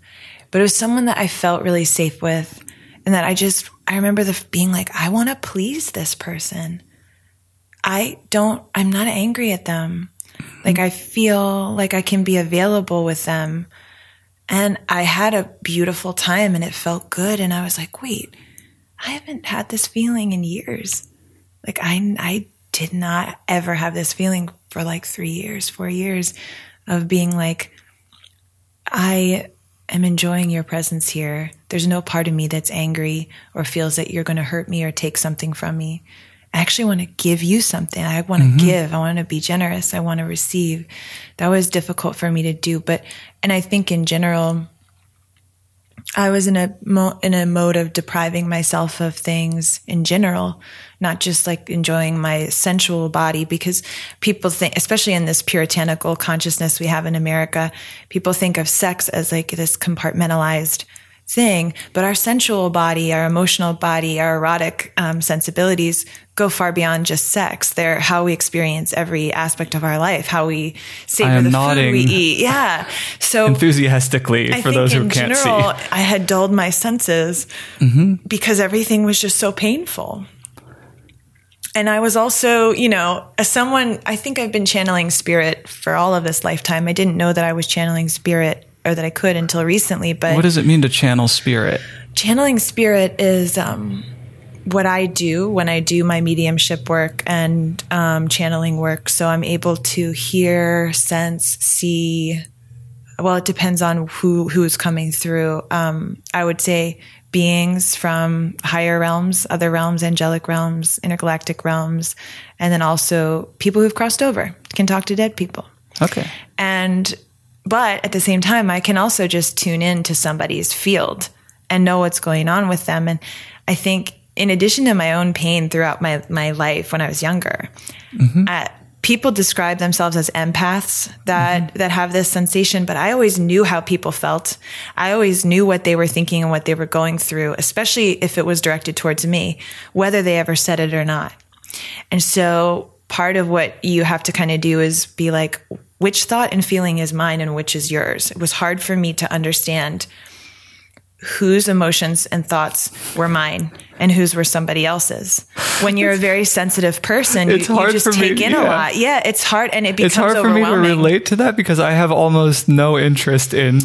but it was someone that I felt really safe with, and that I just I remember the being like, I want to please this person. I don't. I'm not angry at them. Like I feel like I can be available with them. And I had a beautiful time and it felt good. And I was like, wait, I haven't had this feeling in years. Like I, I did not ever have this feeling for like three years, four years of being like, I am enjoying your presence here. There's no part of me that's angry or feels that you're going to hurt me or take something from me. I actually want to give you something. I want to mm-hmm. give. I want to be generous. I want to receive. That was difficult for me to do. But, and I think in general, I was in a mo- in a mode of depriving myself of things in general, not just like enjoying my sensual body because people think especially in this puritanical consciousness we have in America, people think of sex as like this compartmentalized thing, but our sensual body, our emotional body, our erotic um, sensibilities go far beyond just sex. They're how we experience every aspect of our life, how we savor the food we eat. Yeah. So Enthusiastically, I for those who can't general, see. Mm-hmm. I had dulled my senses because everything was just so painful. And I was also, you know, as someone, I think I've been channeling spirit for all of this lifetime. I didn't know that I was channeling spirit or that I could until recently, but What does it mean to channel spirit? channeling spirit is um, what I do when I do my mediumship work and um, channeling work. So I'm able to hear, sense, see. Well, it depends on who who's coming through. Um, I would say beings from higher realms, other realms, angelic realms, intergalactic realms, and then also people who've crossed over can talk to dead people Okay. and but at the same time i can also just tune in to somebody's field and know what's going on with them. And i think in addition to my own pain throughout my, my life when i was younger uh, people describe themselves as empaths that that have this sensation but i always knew how people felt. I always knew what they were thinking and what they were going through especially if it was directed towards me whether they ever said it or not. And so part of what you have to kind of do is be like, which thought and feeling is mine and which is yours? It was hard for me to understand whose emotions and thoughts were mine and whose were somebody else's. When you're a very sensitive person, It's you, hard you just for me- take in a lot. Yeah, it's hard and it becomes It's hard for me to relate to that because I have almost no interest in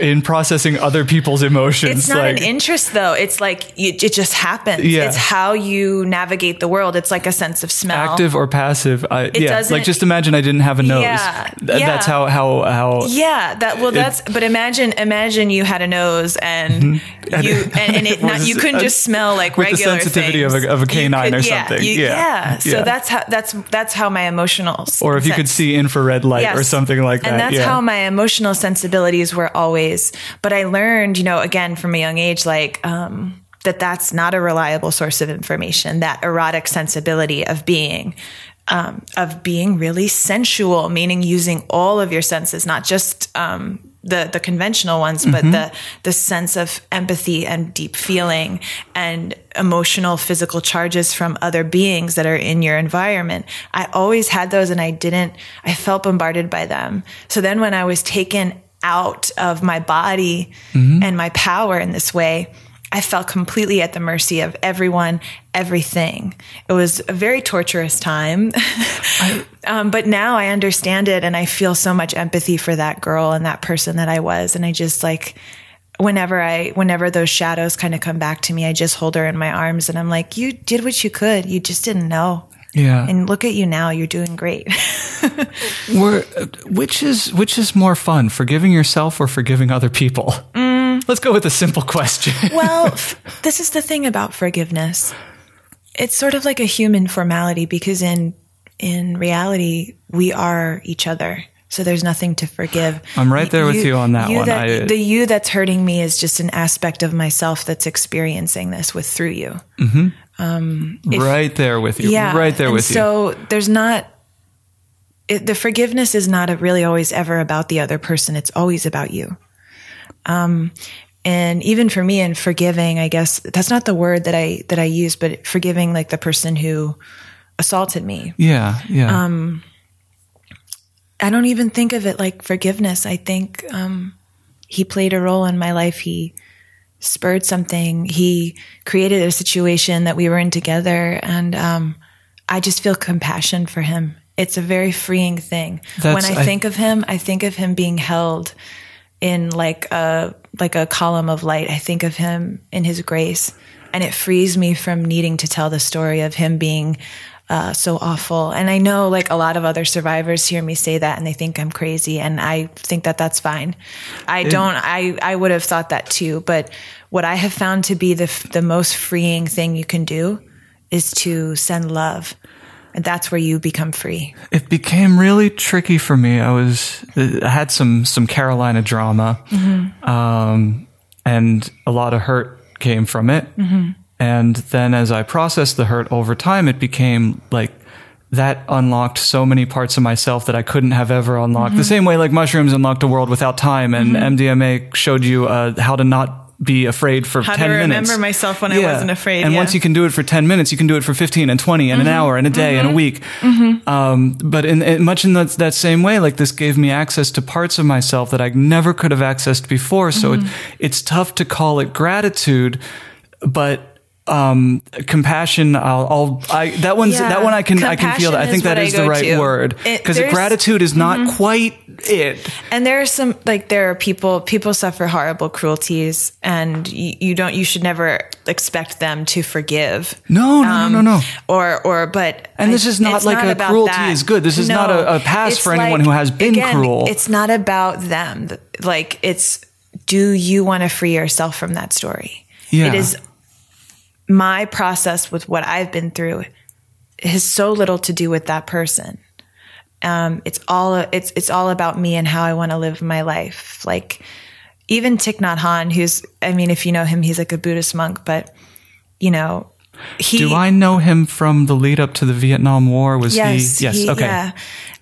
in processing other people's emotions. It's not like, an interest though. It's like you, it just happens. Yeah. It's how you navigate the world. It's like a sense of smell. active or passive. I, yeah, like just imagine I didn't have a nose. Yeah, Th- yeah. That's how how how. Yeah, that well, that's. But imagine, imagine you had a nose and mm-hmm. you and, and it not, you couldn't just smell like Mm-hmm. With the regular sensitivity of a- of a canine or yeah, something. you- Yeah. yeah. So Yeah. that's how that's that's how my emotional. Or if you could see infrared light or something like that. And that's how my emotional sensibilities were always. But I learned, you know, again from a young age, like um, that that's not a reliable source of information. That erotic sensibility of being. Um, of being really sensual, meaning using all of your senses, not just um, the the conventional ones, but mm-hmm. the the sense of empathy and deep feeling and emotional physical charges from other beings that are in your environment. I always had those, and I didn't. I felt bombarded by them. So then, when I was taken out of my body mm-hmm. and my power in this way. I felt completely at the mercy of everyone, everything. It was a very torturous time. um, but now I understand it and I feel so much empathy for that girl and that person that I was. And I just like, whenever I, whenever those shadows kind of come back to me, I just hold her in my arms and I'm like, you did what you could. You just didn't know. Yeah. And look at you now. You're doing great. We're, which is which is more fun, forgiving yourself or forgiving other people? Mm. Let's go with a simple question. well, f- this is the thing about forgiveness. It's sort of like a human formality because in in reality we are each other. So there's nothing to forgive. I'm right there with you on that one. That, I- the you that's hurting me is just an aspect of myself that's experiencing this with through you. Mm-hmm. Um, right there with you. Yeah, Right there with you. So there's not. It, the forgiveness is not really always ever about the other person. It's always about you. Um, and even for me, in forgiving, I guess that's not the word that I that I use, but forgiving like the person who assaulted me. Yeah, yeah. Um, I don't even think of it like forgiveness. I think um, he played a role in my life. He spurred something. He created a situation that we were in together, and um, I just feel compassion for him. It's a very freeing thing. That's- when I, I- think of him, I think of him being held in like a like a column of light. I think of him in his grace, and it frees me from needing to tell the story of him being uh, so awful. And I know like a lot of other survivors hear me say that and they think I'm crazy, and I think that that's fine. I don't. I I would have thought that too, but what I have found to be the f- the most freeing thing you can do is to send love. And that's where you become free. it became really tricky for me. I was I had some some Carolina drama, um, and a lot of hurt came from it. And then as I processed the hurt over time, it became like that unlocked so many parts of myself that I couldn't have ever unlocked. The same way like mushrooms unlocked a world without time, and MDMA showed you uh, how to not be afraid for How to 10 minutes. remember myself when I wasn't afraid, And yeah. once you can do it for 10 minutes, you can do it for 15 and 20 and an mm-hmm. hour and a day and a mm-hmm. week. Mm-hmm. Um, but in, in much in that, that same way, like this gave me access to parts of myself that I never could have accessed before. So it, it's tough to call it gratitude, but um compassion i'll, I'll i that one's Yeah. that one i can i can feel that i think that is I the right to. word because gratitude is not quite it And there are some like there are people people suffer horrible cruelties and you, you don't you should never expect them to forgive. no no no no no Or or but And this is not like a cruelty that. is good. This is not a- a pass for anyone who has been again, cruel. It's not about them. Like it's do you want to free yourself from that story? Yeah. It is my process with what I've been through has so little to do with that person. Um, it's all it's it's all about me and how I want to live my life. Like even Thich Nhat Hanh, who's I mean, if you know him, he's like a Buddhist monk, but you know, he do i know him from the lead up to the vietnam war was Yes, he yes he- okay yeah.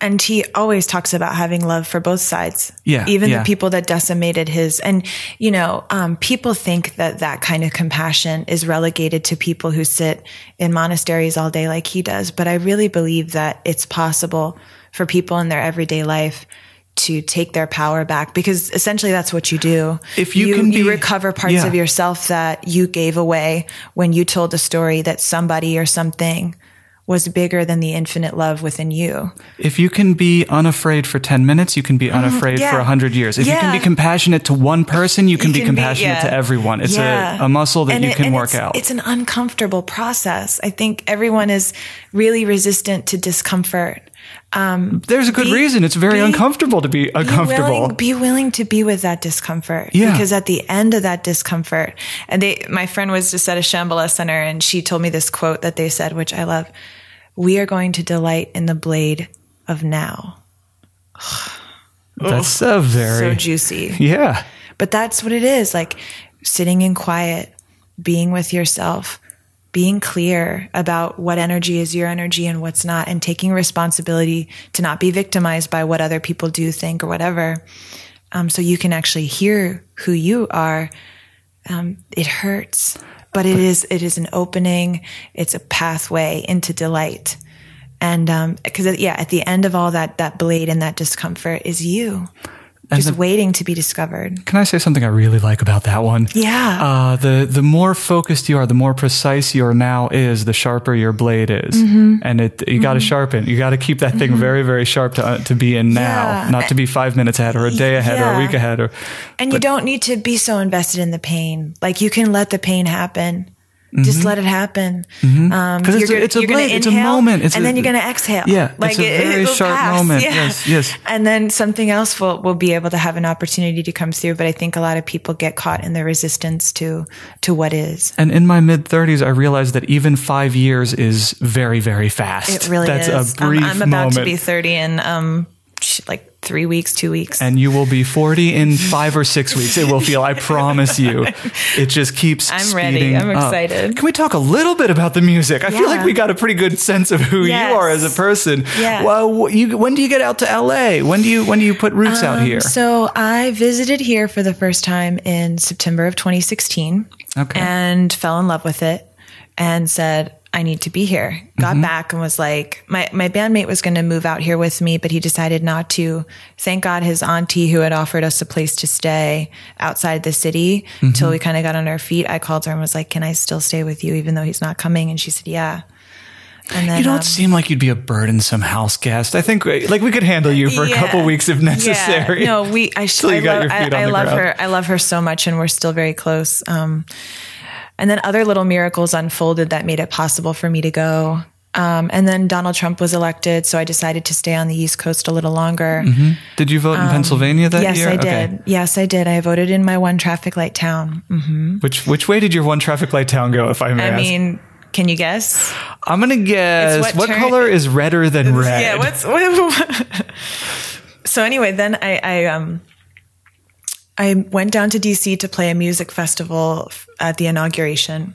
And he always talks about having love for both sides. Yeah, Even yeah. the people that decimated his. And, you know, um, people think that that kind of compassion is relegated to people who sit in monasteries all day like he does. But I really believe that it's possible for people in their everyday life to take their power back because essentially that's what you do. If you can you be- recover parts yeah. of yourself that you gave away when you told a story that somebody or something was bigger than the infinite love within you. If you can be unafraid for 10 minutes, you can be unafraid Mm-hmm. yeah. for 100 years. If you can be compassionate to one person, you can You be can compassionate yeah. to everyone. It's Yeah. a, a muscle that And you it- can work it's, out. It's an uncomfortable process. I think everyone is really resistant to discomfort. Um, There's a good be- reason. It's very be- uncomfortable to be Be uncomfortable. willing, be willing to be with that discomfort. Yeah. Because at the end of that discomfort, and they, my friend was just at a Shambhala center and she told me this quote that they said, which I love. We are going to delight in the blade of now. That's a very, So juicy. yeah. But that's what it is like sitting in quiet, being with yourself, being clear about what energy is your energy and what's not, and taking responsibility to not be victimized by what other people do, think, or whatever. Um, so you can actually hear who you are. Um, it hurts, but it is it is an opening. It's a pathway into delight. And because yeah, at the end of all that that blade and that discomfort is you, just the- waiting to be discovered. Can I say something I really like about that one? Yeah. Uh, the the more focused you are, the more precise your now is, the sharper your blade is, Mm-hmm. and it you got to sharpen. You got to keep that thing very very sharp to uh, to be in now, Yeah. not to be five minutes ahead or a day ahead or a week ahead or. And you don't need to be so invested in the pain. Like you can let the pain happen. Just let it happen. Um, 'Cause it's a- you're, it's a gonna blade, it's a inhale, moment, it's and a- then you're going to exhale. Yeah, like it's a very it'll sharp moment. Yes, yes. And then something else will will be able to have an opportunity to come through. But I think a lot of people get caught in the resistance to to what is. And in my mid 30s, I realized that even five years is very, very fast. It really That's is. a brief I'm, I'm about moment. to be 30 and um like three weeks, two weeks. and you will be 40 in five or six weeks. It will feel, I promise you. It just keeps I'm ready. I'm up. excited. Can we talk a little bit about the music? I feel like we got a pretty good sense of who Yes. you are as a person. Yeah. Well, you, when do you get out to LA? When do you, when do you put roots out here? Um, So I visited here for the first time in September of 2016 Okay. and fell in love with it and said, I need to be here. Got Mm-hmm. back and was like, my, my bandmate was going to move out here with me, but he decided not to. Thank God his auntie who had offered us a place to stay outside the city Mm-hmm. until we kind of got on our feet. I called her and was like, can I still stay with you even though he's not coming? And she said, yeah. And then, you don't um, seem like you'd be a burdensome house guest. I think like we could handle you for a couple weeks if necessary. Yeah. No, we. I, sh- I love, I, I love her. I love her so much, and we're still very close. Um, and then other little miracles unfolded that made it possible for me to go. Um, and then Donald Trump was elected, so I decided to stay on the East Coast a little longer. Did you vote in Pennsylvania that Um, Yes, year? I Okay. did. Yes, I did. I voted in my one traffic light town. Mm. Which which way did your one traffic light town go? If I may I ask? mean, Can you guess? I'm gonna guess what what, turn- color is redder than red? Yeah. What's what, so anyway? Then I, I um I went down to DC to play a music festival f- at the inauguration.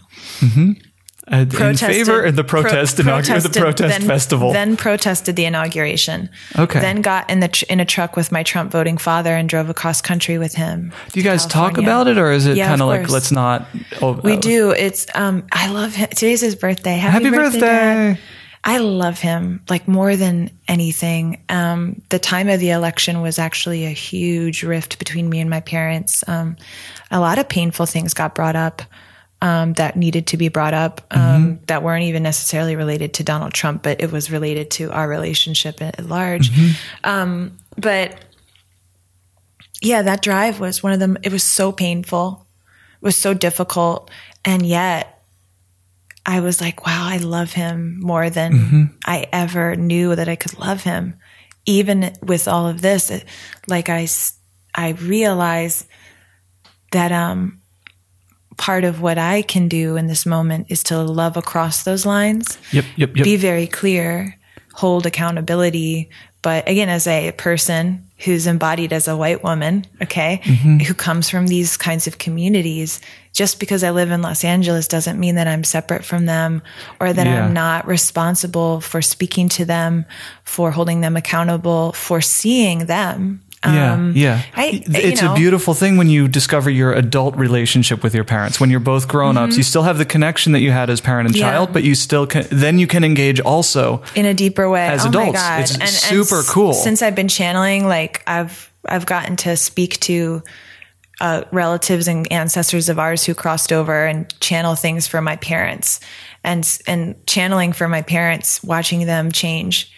Uh, in favor of the protest pro- inauguration, the protest then- festival. Then protested the inauguration. Okay. Then got in the tr- in a truck with my Trump voting father and drove across country with him. Do you guys talk about it, or is it Yeah, kind of like let's not? Oh, We uh, do. It's um I love him. Today's his birthday. Happy, Happy birthday. Birthday! I love him like more than anything. Um, the time of the election was actually a huge rift between me and my parents. Um, a lot of painful things got brought up um, that needed to be brought up um, that weren't even necessarily related to Donald Trump, but it was related to our relationship at large. Um, but yeah, that drive was one of them. It was so painful. It was so difficult. And yet I was like, wow, I love him more than I ever knew that I could love him. Even with all of this, it- like I realize that, um, part of what I can do in this moment is to love across those lines Yep, yep, yep. be very clear, hold accountability. But again, as a person who's embodied as a white woman, okay, Mm-hmm. who comes from these kinds of communities, just because I live in Los Angeles doesn't mean that I'm separate from them or that Yeah. I'm not responsible for speaking to them, for holding them accountable, for seeing them. Yeah, Um, yeah. I- it's know. a beautiful thing when you discover your adult relationship with your parents. When you're both grown-ups, you still have the connection that you had as parent and Mm-hmm. Yeah. child, but you still can. Then you can engage also. in a deeper way As oh adults, it's super s- cool. since i've been channeling like i've i've gotten to speak to uh, relatives and ancestors of ours who crossed over and channel things for my parents and and channeling for my parents watching them change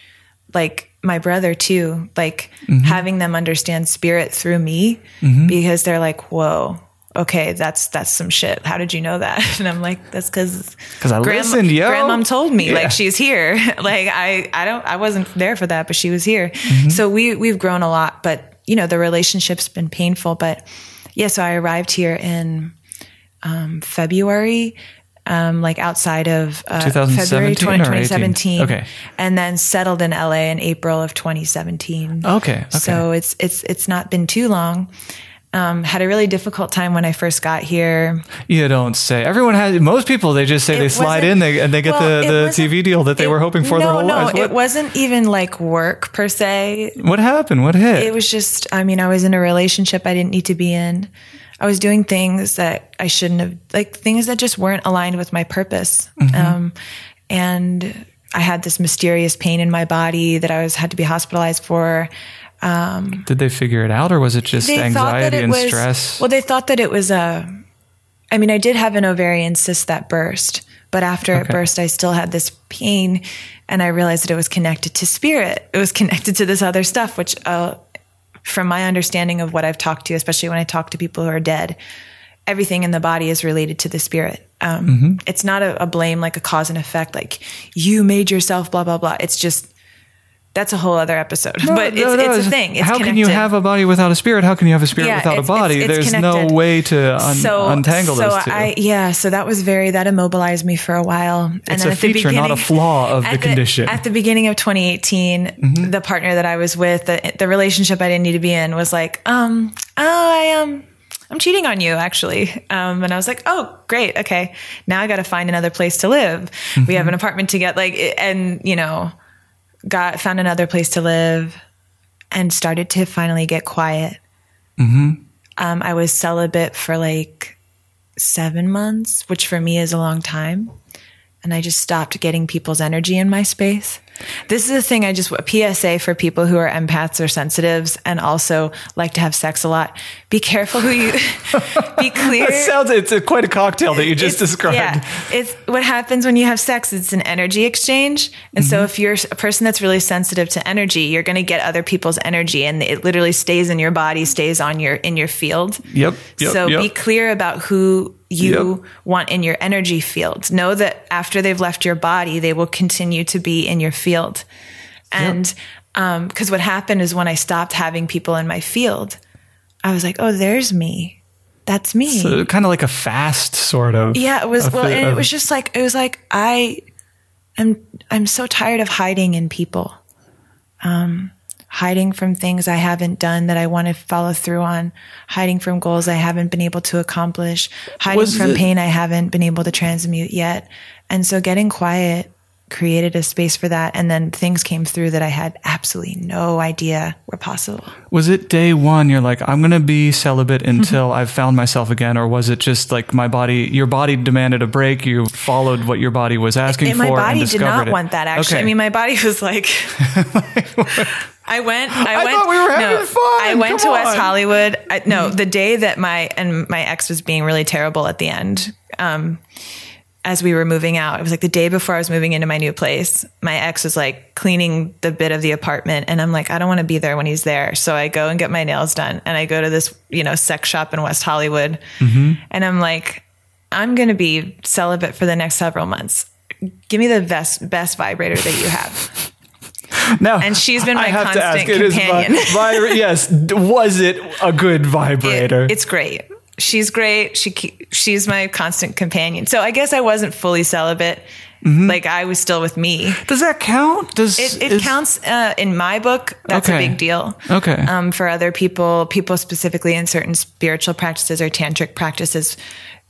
like my brother too like Mm-hmm. having them understand spirit through me because they're like whoa okay that's that's some shit how did you know that and i'm like that's because because I listened, yo. grandmom told me Yeah. like she's here like i i don't i wasn't there for that but she was here Mm-hmm. so we we've grown a lot but you know the relationship's been painful but yeah so i arrived here in um, february um, like outside of uh, 2017 February 20, 2017, Okay. and then settled in LA in April of 2017. Okay, okay. so it's it's it's not been too long. Um, had a really difficult time when I first got here. You don't say. Everyone has. Most people they just say It they slide in they, and they get well, the, the TV deal that they it- were hoping for no, their whole no, lives. What, it wasn't even like work per se. what happened? What hit? It was just, I mean, I was in a relationship I didn't need to be in. I was doing things that I shouldn't have, like things that just weren't aligned with my purpose. Mm-hmm. Um, and I had this mysterious pain in my body that I was had to be hospitalized for. Did they figure it out, or was it just anxiety and was, stress? Well, they thought that it was a. I mean, I did have an ovarian cyst that burst, but after it burst, I still had this pain, and I realized that it was connected to spirit. It was connected to this other stuff, which, uh, from my understanding of what I've talked to, especially when I talk to people who are dead, everything in the body is related to the spirit. Um, Mm-hmm. It's not a, a blame, like a cause and effect, like you made yourself, blah blah blah. It's just that's a whole other episode, but it's, No, no, it's a thing. It's how can you have a body without a spirit? How can you have a spirit Yeah, without a body? it's- There's no way to un- untangle so those two. I, yeah, so that was very that immobilized me for a while. And It's then a at the feature, not a flaw of the at condition. At the beginning of 2018, Mm-hmm. the partner that I was with, the, the relationship I didn't need to be in, was like, um, oh, I um. I'm cheating on you, actually. Um, and I was like, oh, great. Okay. Now I got to find another place to live. We Mm-hmm. have an apartment to get like, and, you know, got, found another place to live and started to finally get quiet. Um, I was celibate for like seven months, which for me is a long time. And I just stopped getting people's energy in my space. This is a thing I just, a PSA for people who are empaths or sensitives and also like to have sex a lot. Be careful who you, be clear. It sounds it's a, quite a cocktail that you just It's- described. Yeah, it's what happens when you have sex. It's an energy exchange, and Mm-hmm. so if you're a person that's really sensitive to energy, you're going to get other people's energy, and it literally stays in your body, stays on your in your field. Yep, yep, so yep. be clear about who you Yep. want in your energy field. Know that after they've left your body, they will continue to be in your field. And because what happened is when I stopped having people in my field, I was like, oh, there's me. that's me. So kind of like a fast sort of. Yeah, it was well, and it was just like it was like I am I'm so tired of hiding in people. Um hiding from things I haven't done that I want to follow through on, hiding from goals I haven't been able to accomplish, hiding Was from it- pain I haven't been able to transmute yet. And so getting quiet created a space for that and then things came through that I had absolutely no idea were possible. Was it day one? You're like, I'm gonna be celibate until I've found myself again, or was it just like my body? Your body demanded a break. You followed what your body was asking for. and for. my body did not it. want that actually Okay. i mean my body was like i went i, I went we were having no, fun. i went Come to west on. Mm-hmm. hollywood I, no the day that my and my ex was being really terrible at the end um as we were moving out it was like the day before i was moving into my new place my ex was like cleaning the bit of the apartment and i'm like i don't want to be there when he's there so i go and get my nails done and i go to this you know sex shop in west hollywood Mm-hmm. and i'm like i'm going to be celibate for the next several months give me the best best vibrator that you have Now, And she's been I my have to ask, constant it is vi- companion. yes, was it a good vibrator? It- it's great she's great. She she's my constant companion. So i guess i wasn't fully celibate. Like i was still with me. Does that count? Does it, it is- counts uh, in my book. That's Okay. a big deal. Okay. um, for other people people specifically in certain spiritual practices or tantric practices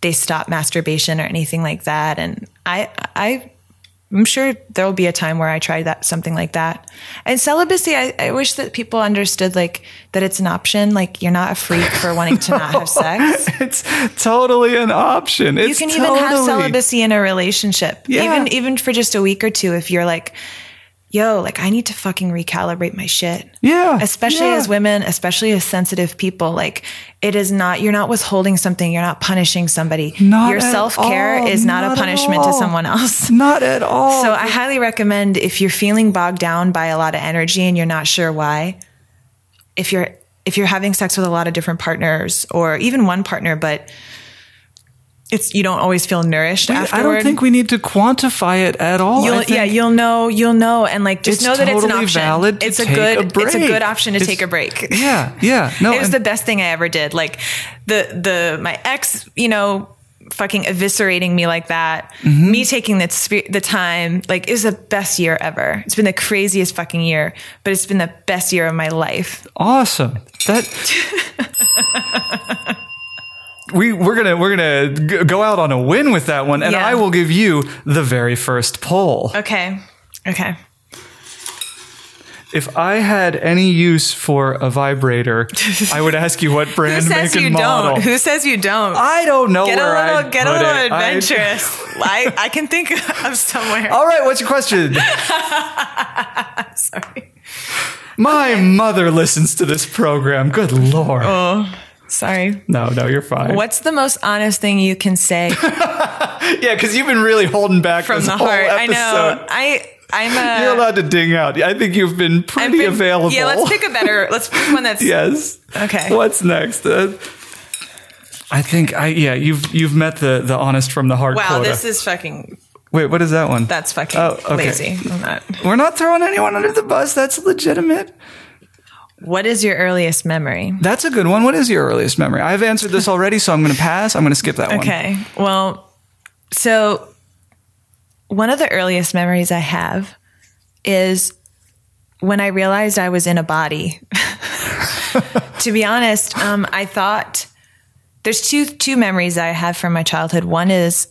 they stop masturbation or anything like that. And i i i'm sure there will be a time where i try that something like that and celibacy I, I wish that people understood like that it's an option like you're not a freak for wanting to not have sex It's totally an option. you It's can even have totally- celibacy in a relationship Yeah. even even for just a week or two if you're like yo like i need to fucking recalibrate my shit. Yeah, especially yeah. as women especially as sensitive people like it is not you're not withholding something you're not punishing somebody. Not your self-care is not, not a punishment to someone else. Not at all. so i highly recommend if you're feeling bogged down by a lot of energy and you're not sure why if you're if you're having sex with a lot of different partners or even one partner but it's you don't always feel nourished after I don't think we need to quantify it at all. You'll, yeah, you'll know, you'll know, and like just It's know that it's an totally option. valid it's a good, a it's a good option to It's- take a break. Yeah, yeah. No, it was the best thing I ever did. Like the the my ex, you know, fucking eviscerating me like that. Mm-hmm. Me taking the spe- the time, like it was the best year ever. It's been the craziest fucking year, but it's been the best year of my life. awesome. That we we're gonna we're gonna go out on a win with that one, and Yeah. I will give you the very first poll. Okay, okay. If I had any use for a vibrator, I would ask you what Who brand, says make, you and model. don't? Who says you don't? I don't know get a little, I'd get a little it. Adventurous. I, I can think of somewhere. All right, what's your question? Sorry. My mother listens to this program. Good lord. Oh. Sorry. no, no, you're fine. What's the most honest thing you can say Yeah, because you've been really holding back from this the whole heart? I know. I I'm a. You're allowed to ding out. I think you've been pretty been- available. Yeah, let's pick a better. Let's pick one that's. yes. Okay. What's next? Uh, I think I yeah you've you've met the the honest from the heart Wow, quota. this is fucking. Wait, what is that one? That's fucking Oh, okay. lazy. I'm not. We're not throwing anyone under the bus. That's legitimate. What is your earliest memory? That's a good one. What is your earliest memory? I've answered this already, so I'm going to pass. I'm going to skip that one. Okay. Well, so one of the earliest memories I have is when I realized I was in a body. to be honest, um, I thought there's two two memories I have from my childhood. One is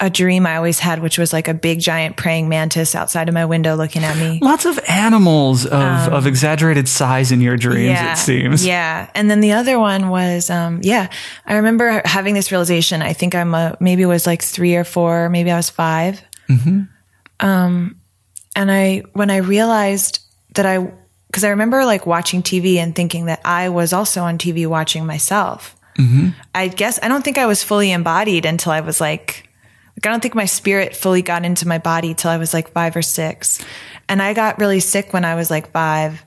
a dream I always had, which was like a big giant praying mantis outside of my window looking at me. Lots of animals of, of exaggerated size in your dreams, it seems. Um, Yeah. And then the other one was, um, yeah, I remember having this realization. I think I'm a, maybe it was like three or four, maybe I was 5 Um, and I, when I realized that I, cause I remember like watching TV and thinking that I was also on TV watching myself. I guess, I don't think I was fully embodied until I was like, I don't think my spirit fully got into my body till I was like five or six. And I got really sick when I was like five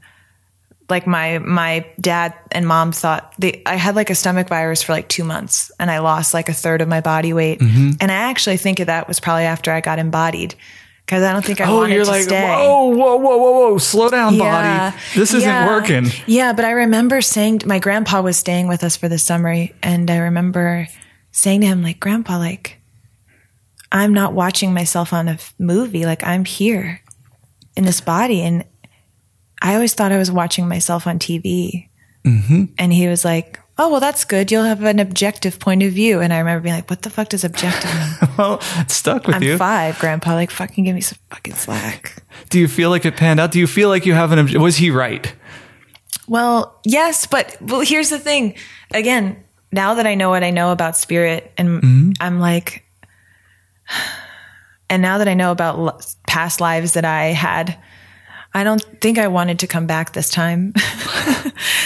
like my my dad and mom thought they I had like a stomach virus for like 2 months and I lost like a third of my body weight mm-hmm. and I actually think that was probably after I got embodied because I don't think I Oh, wanted you're to like, stay. whoa, whoa, whoa, whoa, whoa, slow down, body. This isn't Yeah. working. Yeah, but I remember saying my grandpa was staying with us for the summer, and I remember saying to him, like, Grandpa, like, I'm not watching myself on a movie. Like, I'm here in this body, and I always thought I was watching myself on TV. Mm-hmm. And he was like, "Oh, well, that's good. You'll have an objective point of view." And I remember being like, "What the fuck does objective mean?" Well, it stuck with I'm you. five, Grandpa. Like, fucking give me some fucking slack. Do you feel like it panned out? Do you feel like you have an? obj- Was he right? Well, yes, but well, here's the thing. Again, now that I know what I know about spirit, and I'm like, and now that I know about past lives that I had, I don't think I wanted to come back this time.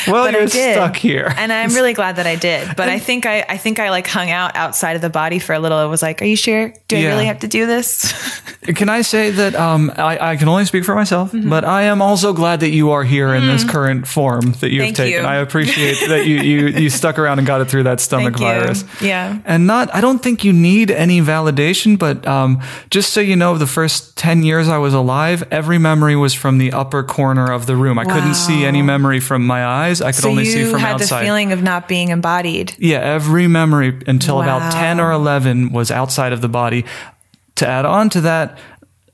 Well, you're stuck here. and I'm really glad that I did. But I think I, I think I like hung out outside of the body for a little. It was like, are you sure? Do I Yeah. really have to do this? Can I say that um, I, I can only speak for myself, Mm-hmm. but I am also glad that you are here in this current form that you've Thank taken. you. I appreciate that you, you you stuck around and got it through that stomach Thank you. virus. Yeah. And not, I don't think you need any validation, but um, just so you know, the first 10 years I was alive, every memory was from the upper corner of the room. I couldn't see any memory from my eyes. I could So only see from had outside. the feeling of not being embodied. Yeah, every memory until about 10 or 11 was outside of the body. To add on to that,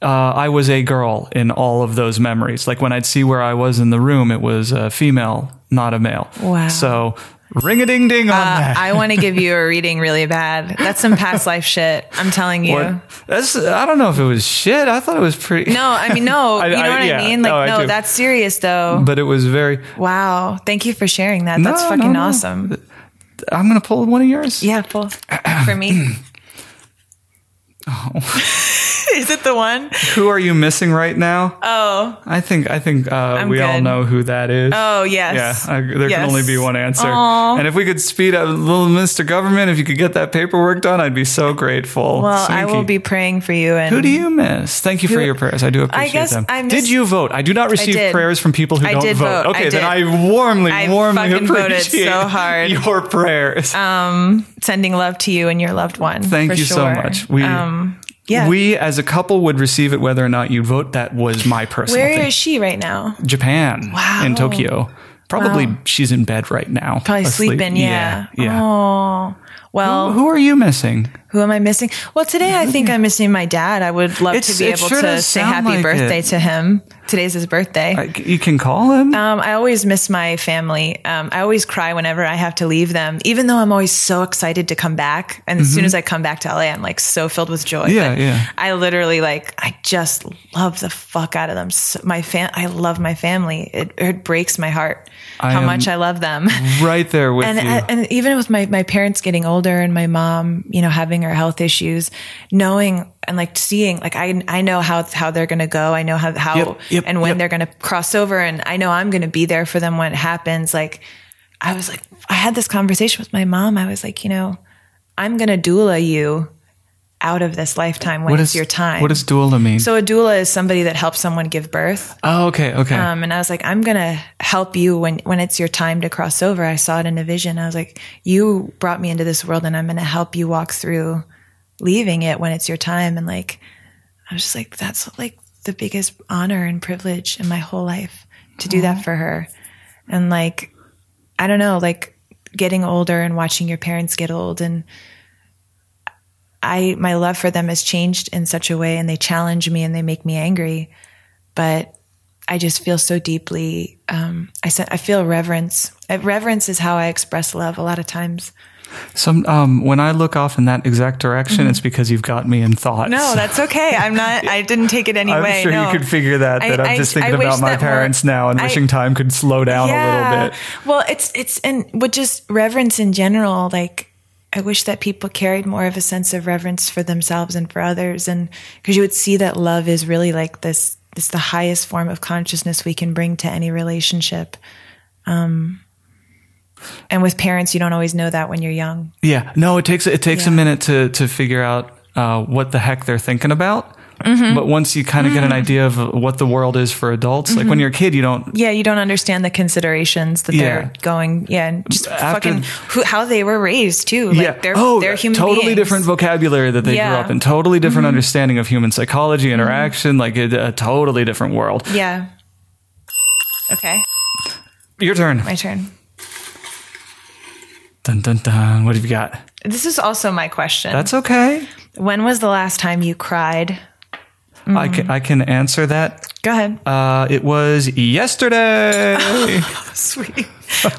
uh, I was a girl in all of those memories. Like when I'd see where I was in the room, it was a female, not a male. Wow. So ring a ding ding on Uh, that. I want to give you a reading really bad. That's some past life shit. I'm telling you. What- That's, I don't know if it was shit. I thought it was pretty. No, I mean no. I- you know I- what yeah. I mean? Like No, no, that's serious though. But it was very. wow. Thank you for sharing that. That's No, fucking no, no. awesome. I'm going to pull one of yours. Yeah, full for me. Is it the one? Who are you missing right now? Oh, I think I think uh, we all know who that is. oh yes. Yeah, I, there Yes. can only be one answer. Aw. And if we could speed up, little Mr. Government, if you could get that paperwork done, I'd be so grateful. Well, I will be praying for you. And Who do you miss? Thank you for your prayers. I do appreciate guess them. I did you vote? I do not receive prayers from people who I don't did vote. Okay, I then. I warmly, I warmly appreciate so hard. your prayers. Um, sending love to you and your loved one? Thank you so much. We, um, yeah. we as a couple would receive it whether or not you vote. That was my personal Where thing. is she right now? Japan Wow. in Tokyo. Probably Wow. she's in bed right now. Probably asleep. sleeping. Yeah. Yeah. yeah. Oh. Well, Who are you missing? Who am I missing? Well, today I think I'm missing my dad. I would love It's- to be able sure to say happy like birthday it. to him. Today's his birthday. I- You can call him. um, I always miss my family. Um, I always cry whenever I have to leave them, even though I'm always so excited to come back. And as soon as I come back to LA, I'm like so filled with joy. Mm-hmm. Yeah, But yeah. I literally like, I just love the fuck out of them. So, my fam, I love my family. It, it breaks my heart I how much I love them. right there with and you. and even with my my parents getting older and my mom, you know, having her health issues, knowing and like seeing, like I I know how how they're gonna go. I know how how Yep, yep, and when yep. they're gonna cross over, and I know I'm gonna be there for them when it happens. Like I was like, I had this conversation with my mom. I was like, you know, I'm gonna doula you out of this lifetime when what it's is your time. What does doula mean? so a doula is somebody that helps someone give birth. oh, okay, okay. Um, and I was like, I'm gonna help you when when it's your time to cross over. I saw it in a vision. I was like, you brought me into this world, and I'm gonna help you walk through leaving it when it's your time. And like, I was just like, that's like the biggest honor and privilege in my whole life to do that for her. And like, I don't know, like getting older and watching your parents get old and. I my love for them has changed in such a way and they challenge me and they make me angry but I just feel so deeply. Um, I I feel reverence. Uh, Reverence is how I express love a lot of times. Some um, when I look off in that exact direction, it's because you've got me in thoughts. Mm-hmm. No, that's okay. I'm not. I didn't take it anyway. I'm sure no. you could figure that. That I- am just thinking I about my that more- parents now and I- wishing time could slow down a little bit. Well, it's it's and with just reverence in general, like I wish that people carried more of a sense of reverence for themselves and for others, and because you would see that love is really like this. It's the highest form of consciousness we can bring to any relationship. Um, and with parents, you don't always know that when you're young. Yeah, no, it takes it takes a minute to to figure out uh, what the heck they're thinking about. Mm-hmm. But once you kind of get an mm-hmm. idea of what the world is for adults, like when mm-hmm. you're a kid, you don't. Yeah, you don't understand the considerations that Yeah. they're going. Yeah, and just After- fucking who, how they were raised too. Like yeah. they're oh, they're human totally beings. different vocabulary that they grew Yeah. Mm-hmm. up in. Totally different understanding of human psychology, interaction. Like a, a totally different world. Yeah. Okay, Your turn. my turn. Dun dun dun. What have you got? This is also my question. That's okay. when was the last time you cried? I can I can answer that. Go ahead. Uh, it was yesterday. Sweet.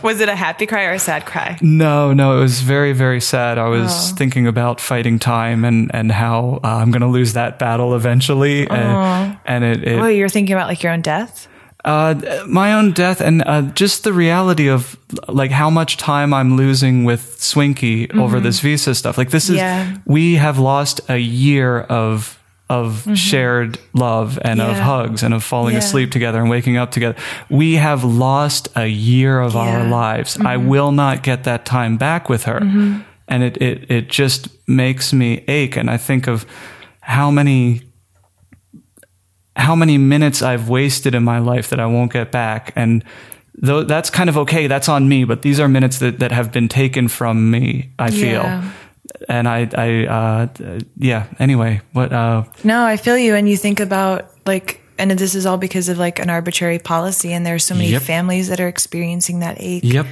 was it a happy cry or a sad cry? no, no, it was very very sad. I was Oh. thinking about fighting time and and how uh, I'm going to lose that battle eventually. And, and it, it Oh, you're thinking about like your own death? uh, my own death and uh, just the reality of like how much time I'm losing with Swinky over this visa stuff. Like this is Mm-hmm. Yeah. we have lost a year of of shared love and of Mm-hmm. Hugs and of falling Yeah. asleep together and waking up together. We have lost a year of our Yeah. Mm-hmm. lives. I will not get that time back with her. And it, it it just makes me ache and I think of how many how many minutes I've wasted in my life that I won't get back. And though that's kind of okay, that's on me, but these are minutes that, that have been taken from me, I feel. And I, I, uh, yeah, anyway, what, uh, No, I feel you. And you think about like, and this is all because of like an arbitrary policy, and there's so many Yep. families that are experiencing that ache. yep.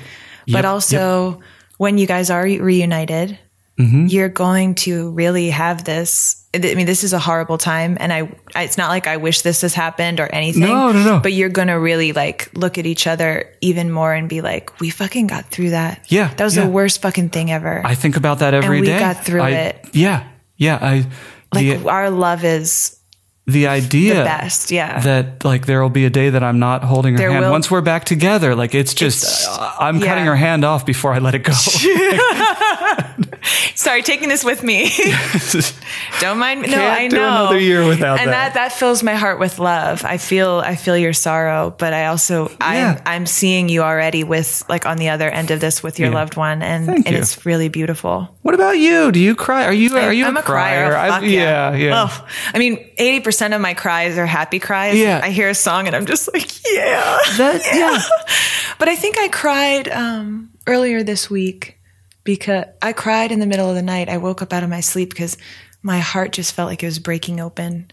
But Yep, also, when you guys are reunited, Mm-hmm. you're going to really have this. I mean, this is a horrible time, and I. It's not like I wish this has happened or anything. No, no, no. But you're gonna really like look at each other even more and be like, "We fucking got through that. Yeah, that was yeah. the worst fucking thing ever." I think about that every day. we got through I- it. Yeah. Yeah. I, like the, our love is the idea the best. Yeah. that like there will be a day that I'm not holding her There hand will- once we're back together. Like it's just, It's- uh, I'm cutting her hand off before I let it go. Sorry, taking this with me. Don't mind. No, Can't I know. another year without and that. that. that fills my heart with love. I feel I feel your sorrow, but I also Yeah. I'm I'm seeing you already with like on the other end of this with your Yeah. loved one, and Thank and you. it's really beautiful. what about you? Do you cry? Are you, are you I'm a crier. I- Fuck yeah. Yeah. Oh, I mean, eighty percent of my cries are happy cries. Yeah. I hear a song and I'm just like, yeah. That, yeah. But I think I cried um, earlier this week because I cried in the middle of the night. I woke up out of my sleep because my heart just felt like it was breaking open.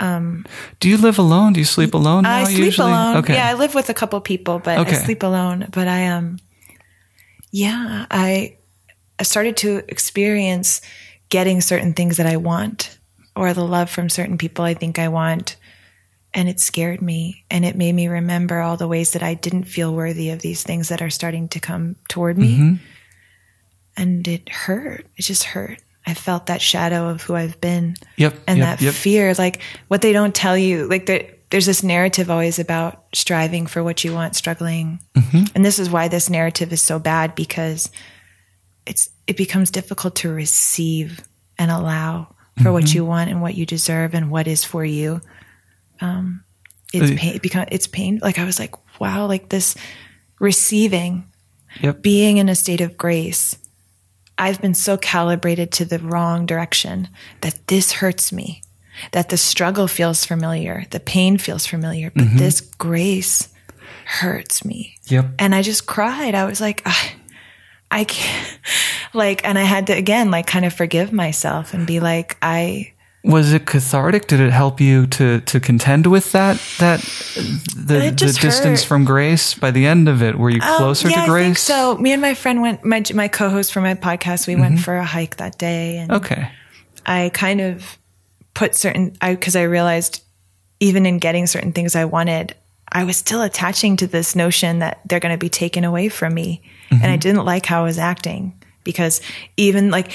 Do you live alone? Do you sleep alone I sleep usually? alone. Okay. Yeah, I live with a couple people, but Okay. I sleep alone. But I um, yeah, I I started to experience getting certain things that I want or the love from certain people I think I want. And it scared me and it made me remember all the ways that I didn't feel worthy of these things that are starting to come toward me. Mm-hmm. And it hurt. It just hurt. I felt that shadow of who I've been Yep. and yep, that yep. fear like what they don't tell you like there, there's this narrative always about striving for what you want struggling Mm-hmm. and this is why this narrative is so bad because it's it becomes difficult to receive and allow for Mm-hmm. what you want and what you deserve and what is for you um it's pain it become it's pain like i was like wow like this receiving Yep. being in a state of grace, I've been so calibrated to the wrong direction that this hurts me, that the struggle feels familiar, the pain feels familiar, but mm-hmm. this grace hurts me. Yep. And I just cried. I was like, I, I can't, like, and I had to again, like, kind of forgive myself and be like, I, Was it cathartic? Did it help you to to contend with that that the, the distance hurt. from grace? By the end of it, were you Um, closer yeah, to I grace? so. Me and my friend went, my, my co-host for my podcast, we went for a hike that day and Okay. I kind of put certain I because I realized even in getting certain things I wanted, I was still attaching to this notion that they're going to be taken away from me, and I didn't like how I was acting because even like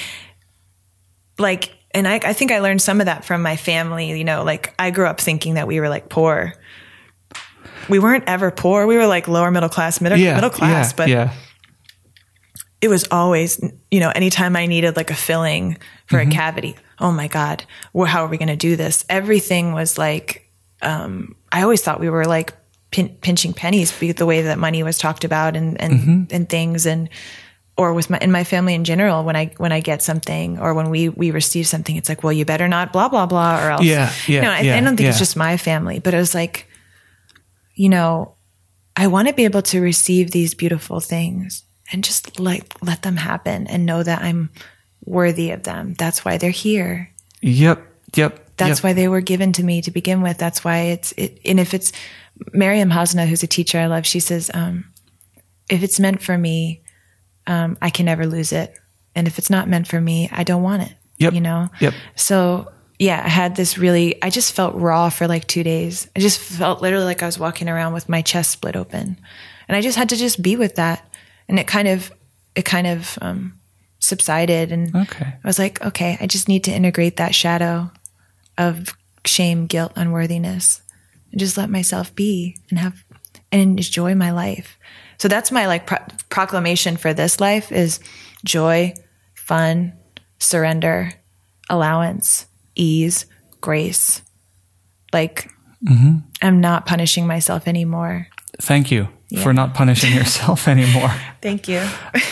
like and I, I think I learned some of that from my family. You know, like I grew up thinking that we were like poor. We weren't ever poor. We were like lower middle class, middle Yeah. middle class, yeah, but yeah. it was always, you know, anytime I needed like a filling for Mm-hmm. a cavity, oh my God, well, how are we going to do this? Everything was like, um, I always thought we were like pin- pinching pennies, the way that money was talked about and, and, Mm-hmm. and things. And or with my in my family in general when I when I get something or when we we receive something it's like well you better not blah blah blah or else Yeah, yeah, no I, yeah, I don't think it's just my family but it was like you know I want to be able to receive these beautiful things and just like let them happen and know that I'm worthy of them that's why they're here Yep. Yep. that's yep. why they were given to me to begin with. That's why it's it, and if it's Miriam Hasna, who's a teacher I love, she says, um, if it's meant for me, um, I can never lose it, and if it's not meant for me, I don't want it. Yep. You know. Yep. So yeah, I had this really. I just felt raw for like two days. I just felt literally like I was walking around with my chest split open, and I just had to just be with that, and it kind of, it kind of um, subsided, and Okay. I was like, okay, I just need to integrate that shadow of shame, guilt, unworthiness, and just let myself be and have and enjoy my life. So that's my like pro- proclamation for this life is joy, fun, surrender, allowance, ease, grace. Like I'm not punishing myself anymore. Thank you for not punishing yourself anymore. Thank you.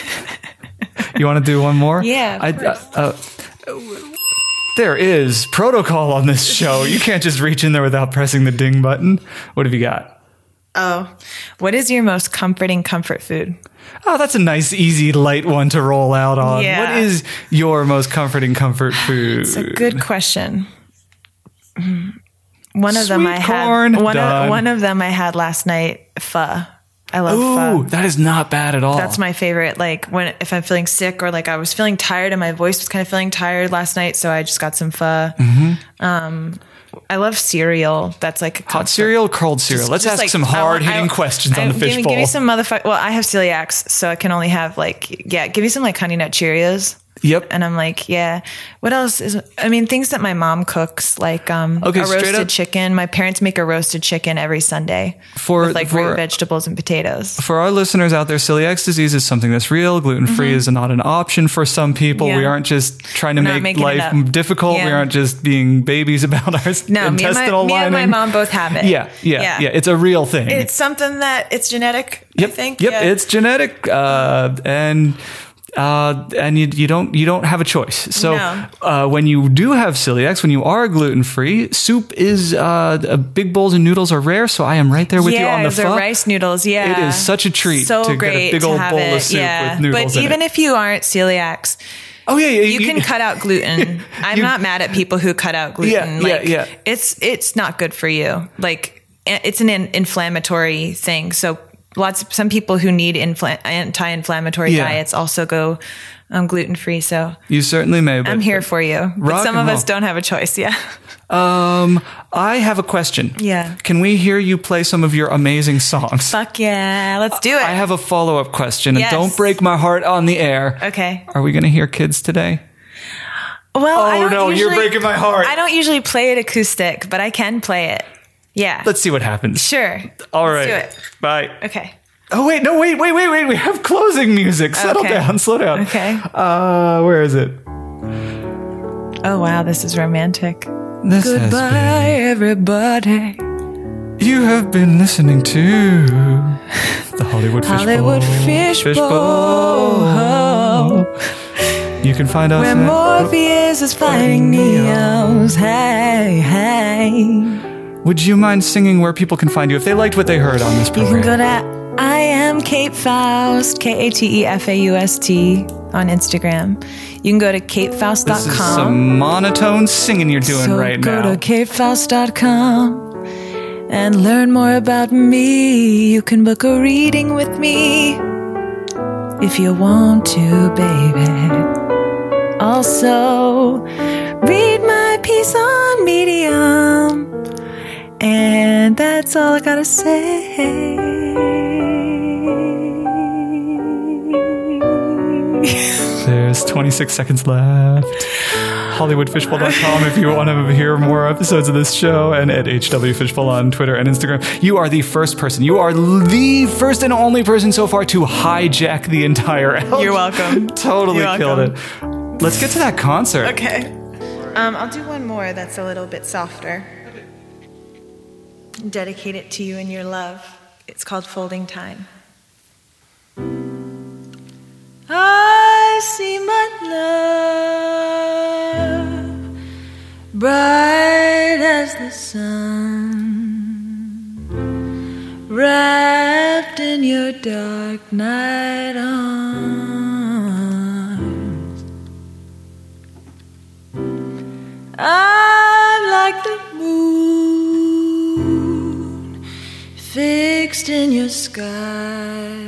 You want to do one more? Yeah, I, uh, uh, there is protocol on this show. You can't just reach in there without pressing the ding button. What have you got? Oh, what is your most comforting comfort food? Oh, that's a nice, easy, light one to roll out on. Yeah. What is your most comforting comfort food? It's a good question. Mm. One of them I corn, had. One done. of, one of them I had last night. Pho. I love Ooh, pho. that is not bad at all. That's my favorite. Like when if I'm feeling sick or like I was feeling tired and my voice was kind of feeling tired last night, so I just got some pho. Mm-hmm. Um, I love cereal. That's like a hot cereal, cold cereal. Let's ask like- some hard hitting questions I- on the give me- Give me some motherfucker. Well, I have celiacs, so I can only have like yeah. Give me some like honey nut Cheerios. Yep. And I'm like, yeah. What else is? I mean, things that my mom cooks, like um, Okay, a roasted up- chicken. My parents make a roasted chicken every Sunday For- like for- root vegetables and potatoes. for our listeners out there, celiac disease is something that's real. Gluten free is not an option for some people. Mm-hmm. Yeah. We aren't just trying to Not make life difficult. We aren't just being babies about our No, me and, intestinal my, me and my mom both have it. Yeah, yeah, yeah, It's a real thing. It's something that it's genetic. yep, I think. yep. Yeah. It's genetic, uh, and. Uh, and you, you don't you don't have a choice. So No. uh, when you do have celiacs, when you are gluten free, soup is uh, big bowls and noodles are rare. So I am right there with you on the pho. rice noodles. Yeah, It is such a treat So to get a great big to old have bowl of it. soup yeah. with noodles But even it. if you aren't celiacs, Oh yeah, yeah. you can cut out gluten. I'm not mad at people who cut out gluten. Yeah, yeah, yeah. It's it's not good for you. Like it's an in- inflammatory thing. So lots of some people who need infla- anti-inflammatory Yeah. diets also go um, gluten free. So You certainly may. But, I'm here for you. But some and of us don't have a choice. Yeah. Um, I have a question. Yeah. Can we hear you play some of your amazing songs? Fuck yeah. Let's do it. I have a follow up question, and Yes. don't break my heart on the air. okay. Are we going to hear kids today? Well, I Oh no, you're breaking my heart. I don't usually play it acoustic, but I can play it. Yeah. Let's see what happens. sure. All right. Let's do it. Bye. Okay. Oh wait, no, wait, wait, wait, wait. We have closing music. Settle Okay. down. Slow down. Okay. Uh, where is it? Oh wow, this is romantic. This has Goodbye, everybody. You have been listening to the Hollywood Fishbowl. Hollywood Fishbowl. You can find us. Where at- Morpheus is fighting Neos. Hey, hey. Would you mind singing where people can find you if they liked what they heard on this program? You can go to I am Kate Faust, K A T E F A U S T on Instagram. You can go to this is katefaust.com. some monotone singing you're doing so right go now. to katefaust.com and learn more about me. You can book a reading with me if you want to, baby. Also, read my piece on Medium. And that's all I gotta say. There's 26 seconds left. HollywoodFishbowl.com if you want to hear more episodes of this show, and at HW Fishbowl on Twitter and Instagram. You are the first person. You are the first and only person so far to hijack the entire. You're welcome. totally You're killed welcome. it. Let's get to that concert. Okay. Um, I'll do one more that's a little bit softer. Dedicate it to you and your love. It's called Folding Time. Ah! see my love, bright as the sun, wrapped in your dark night arms. I'm like the moon fixed in your sky,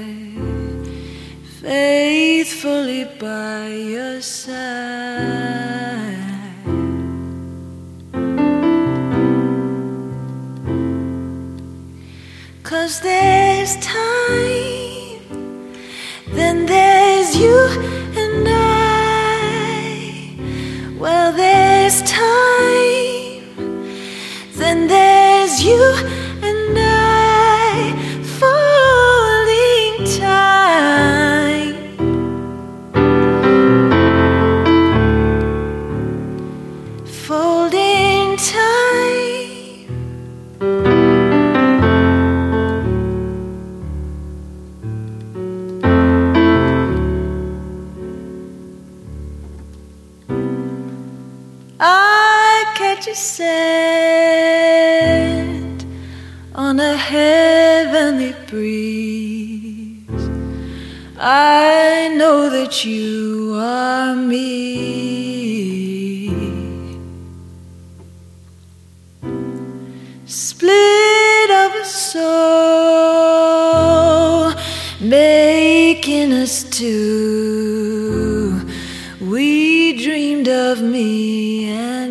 faithfully by your side. Cause there's time, then there's you and I. Well, there's time, then there's you scent on a heavenly breeze. I know that you are me. Split of a soul, making us two. We dreamed of me and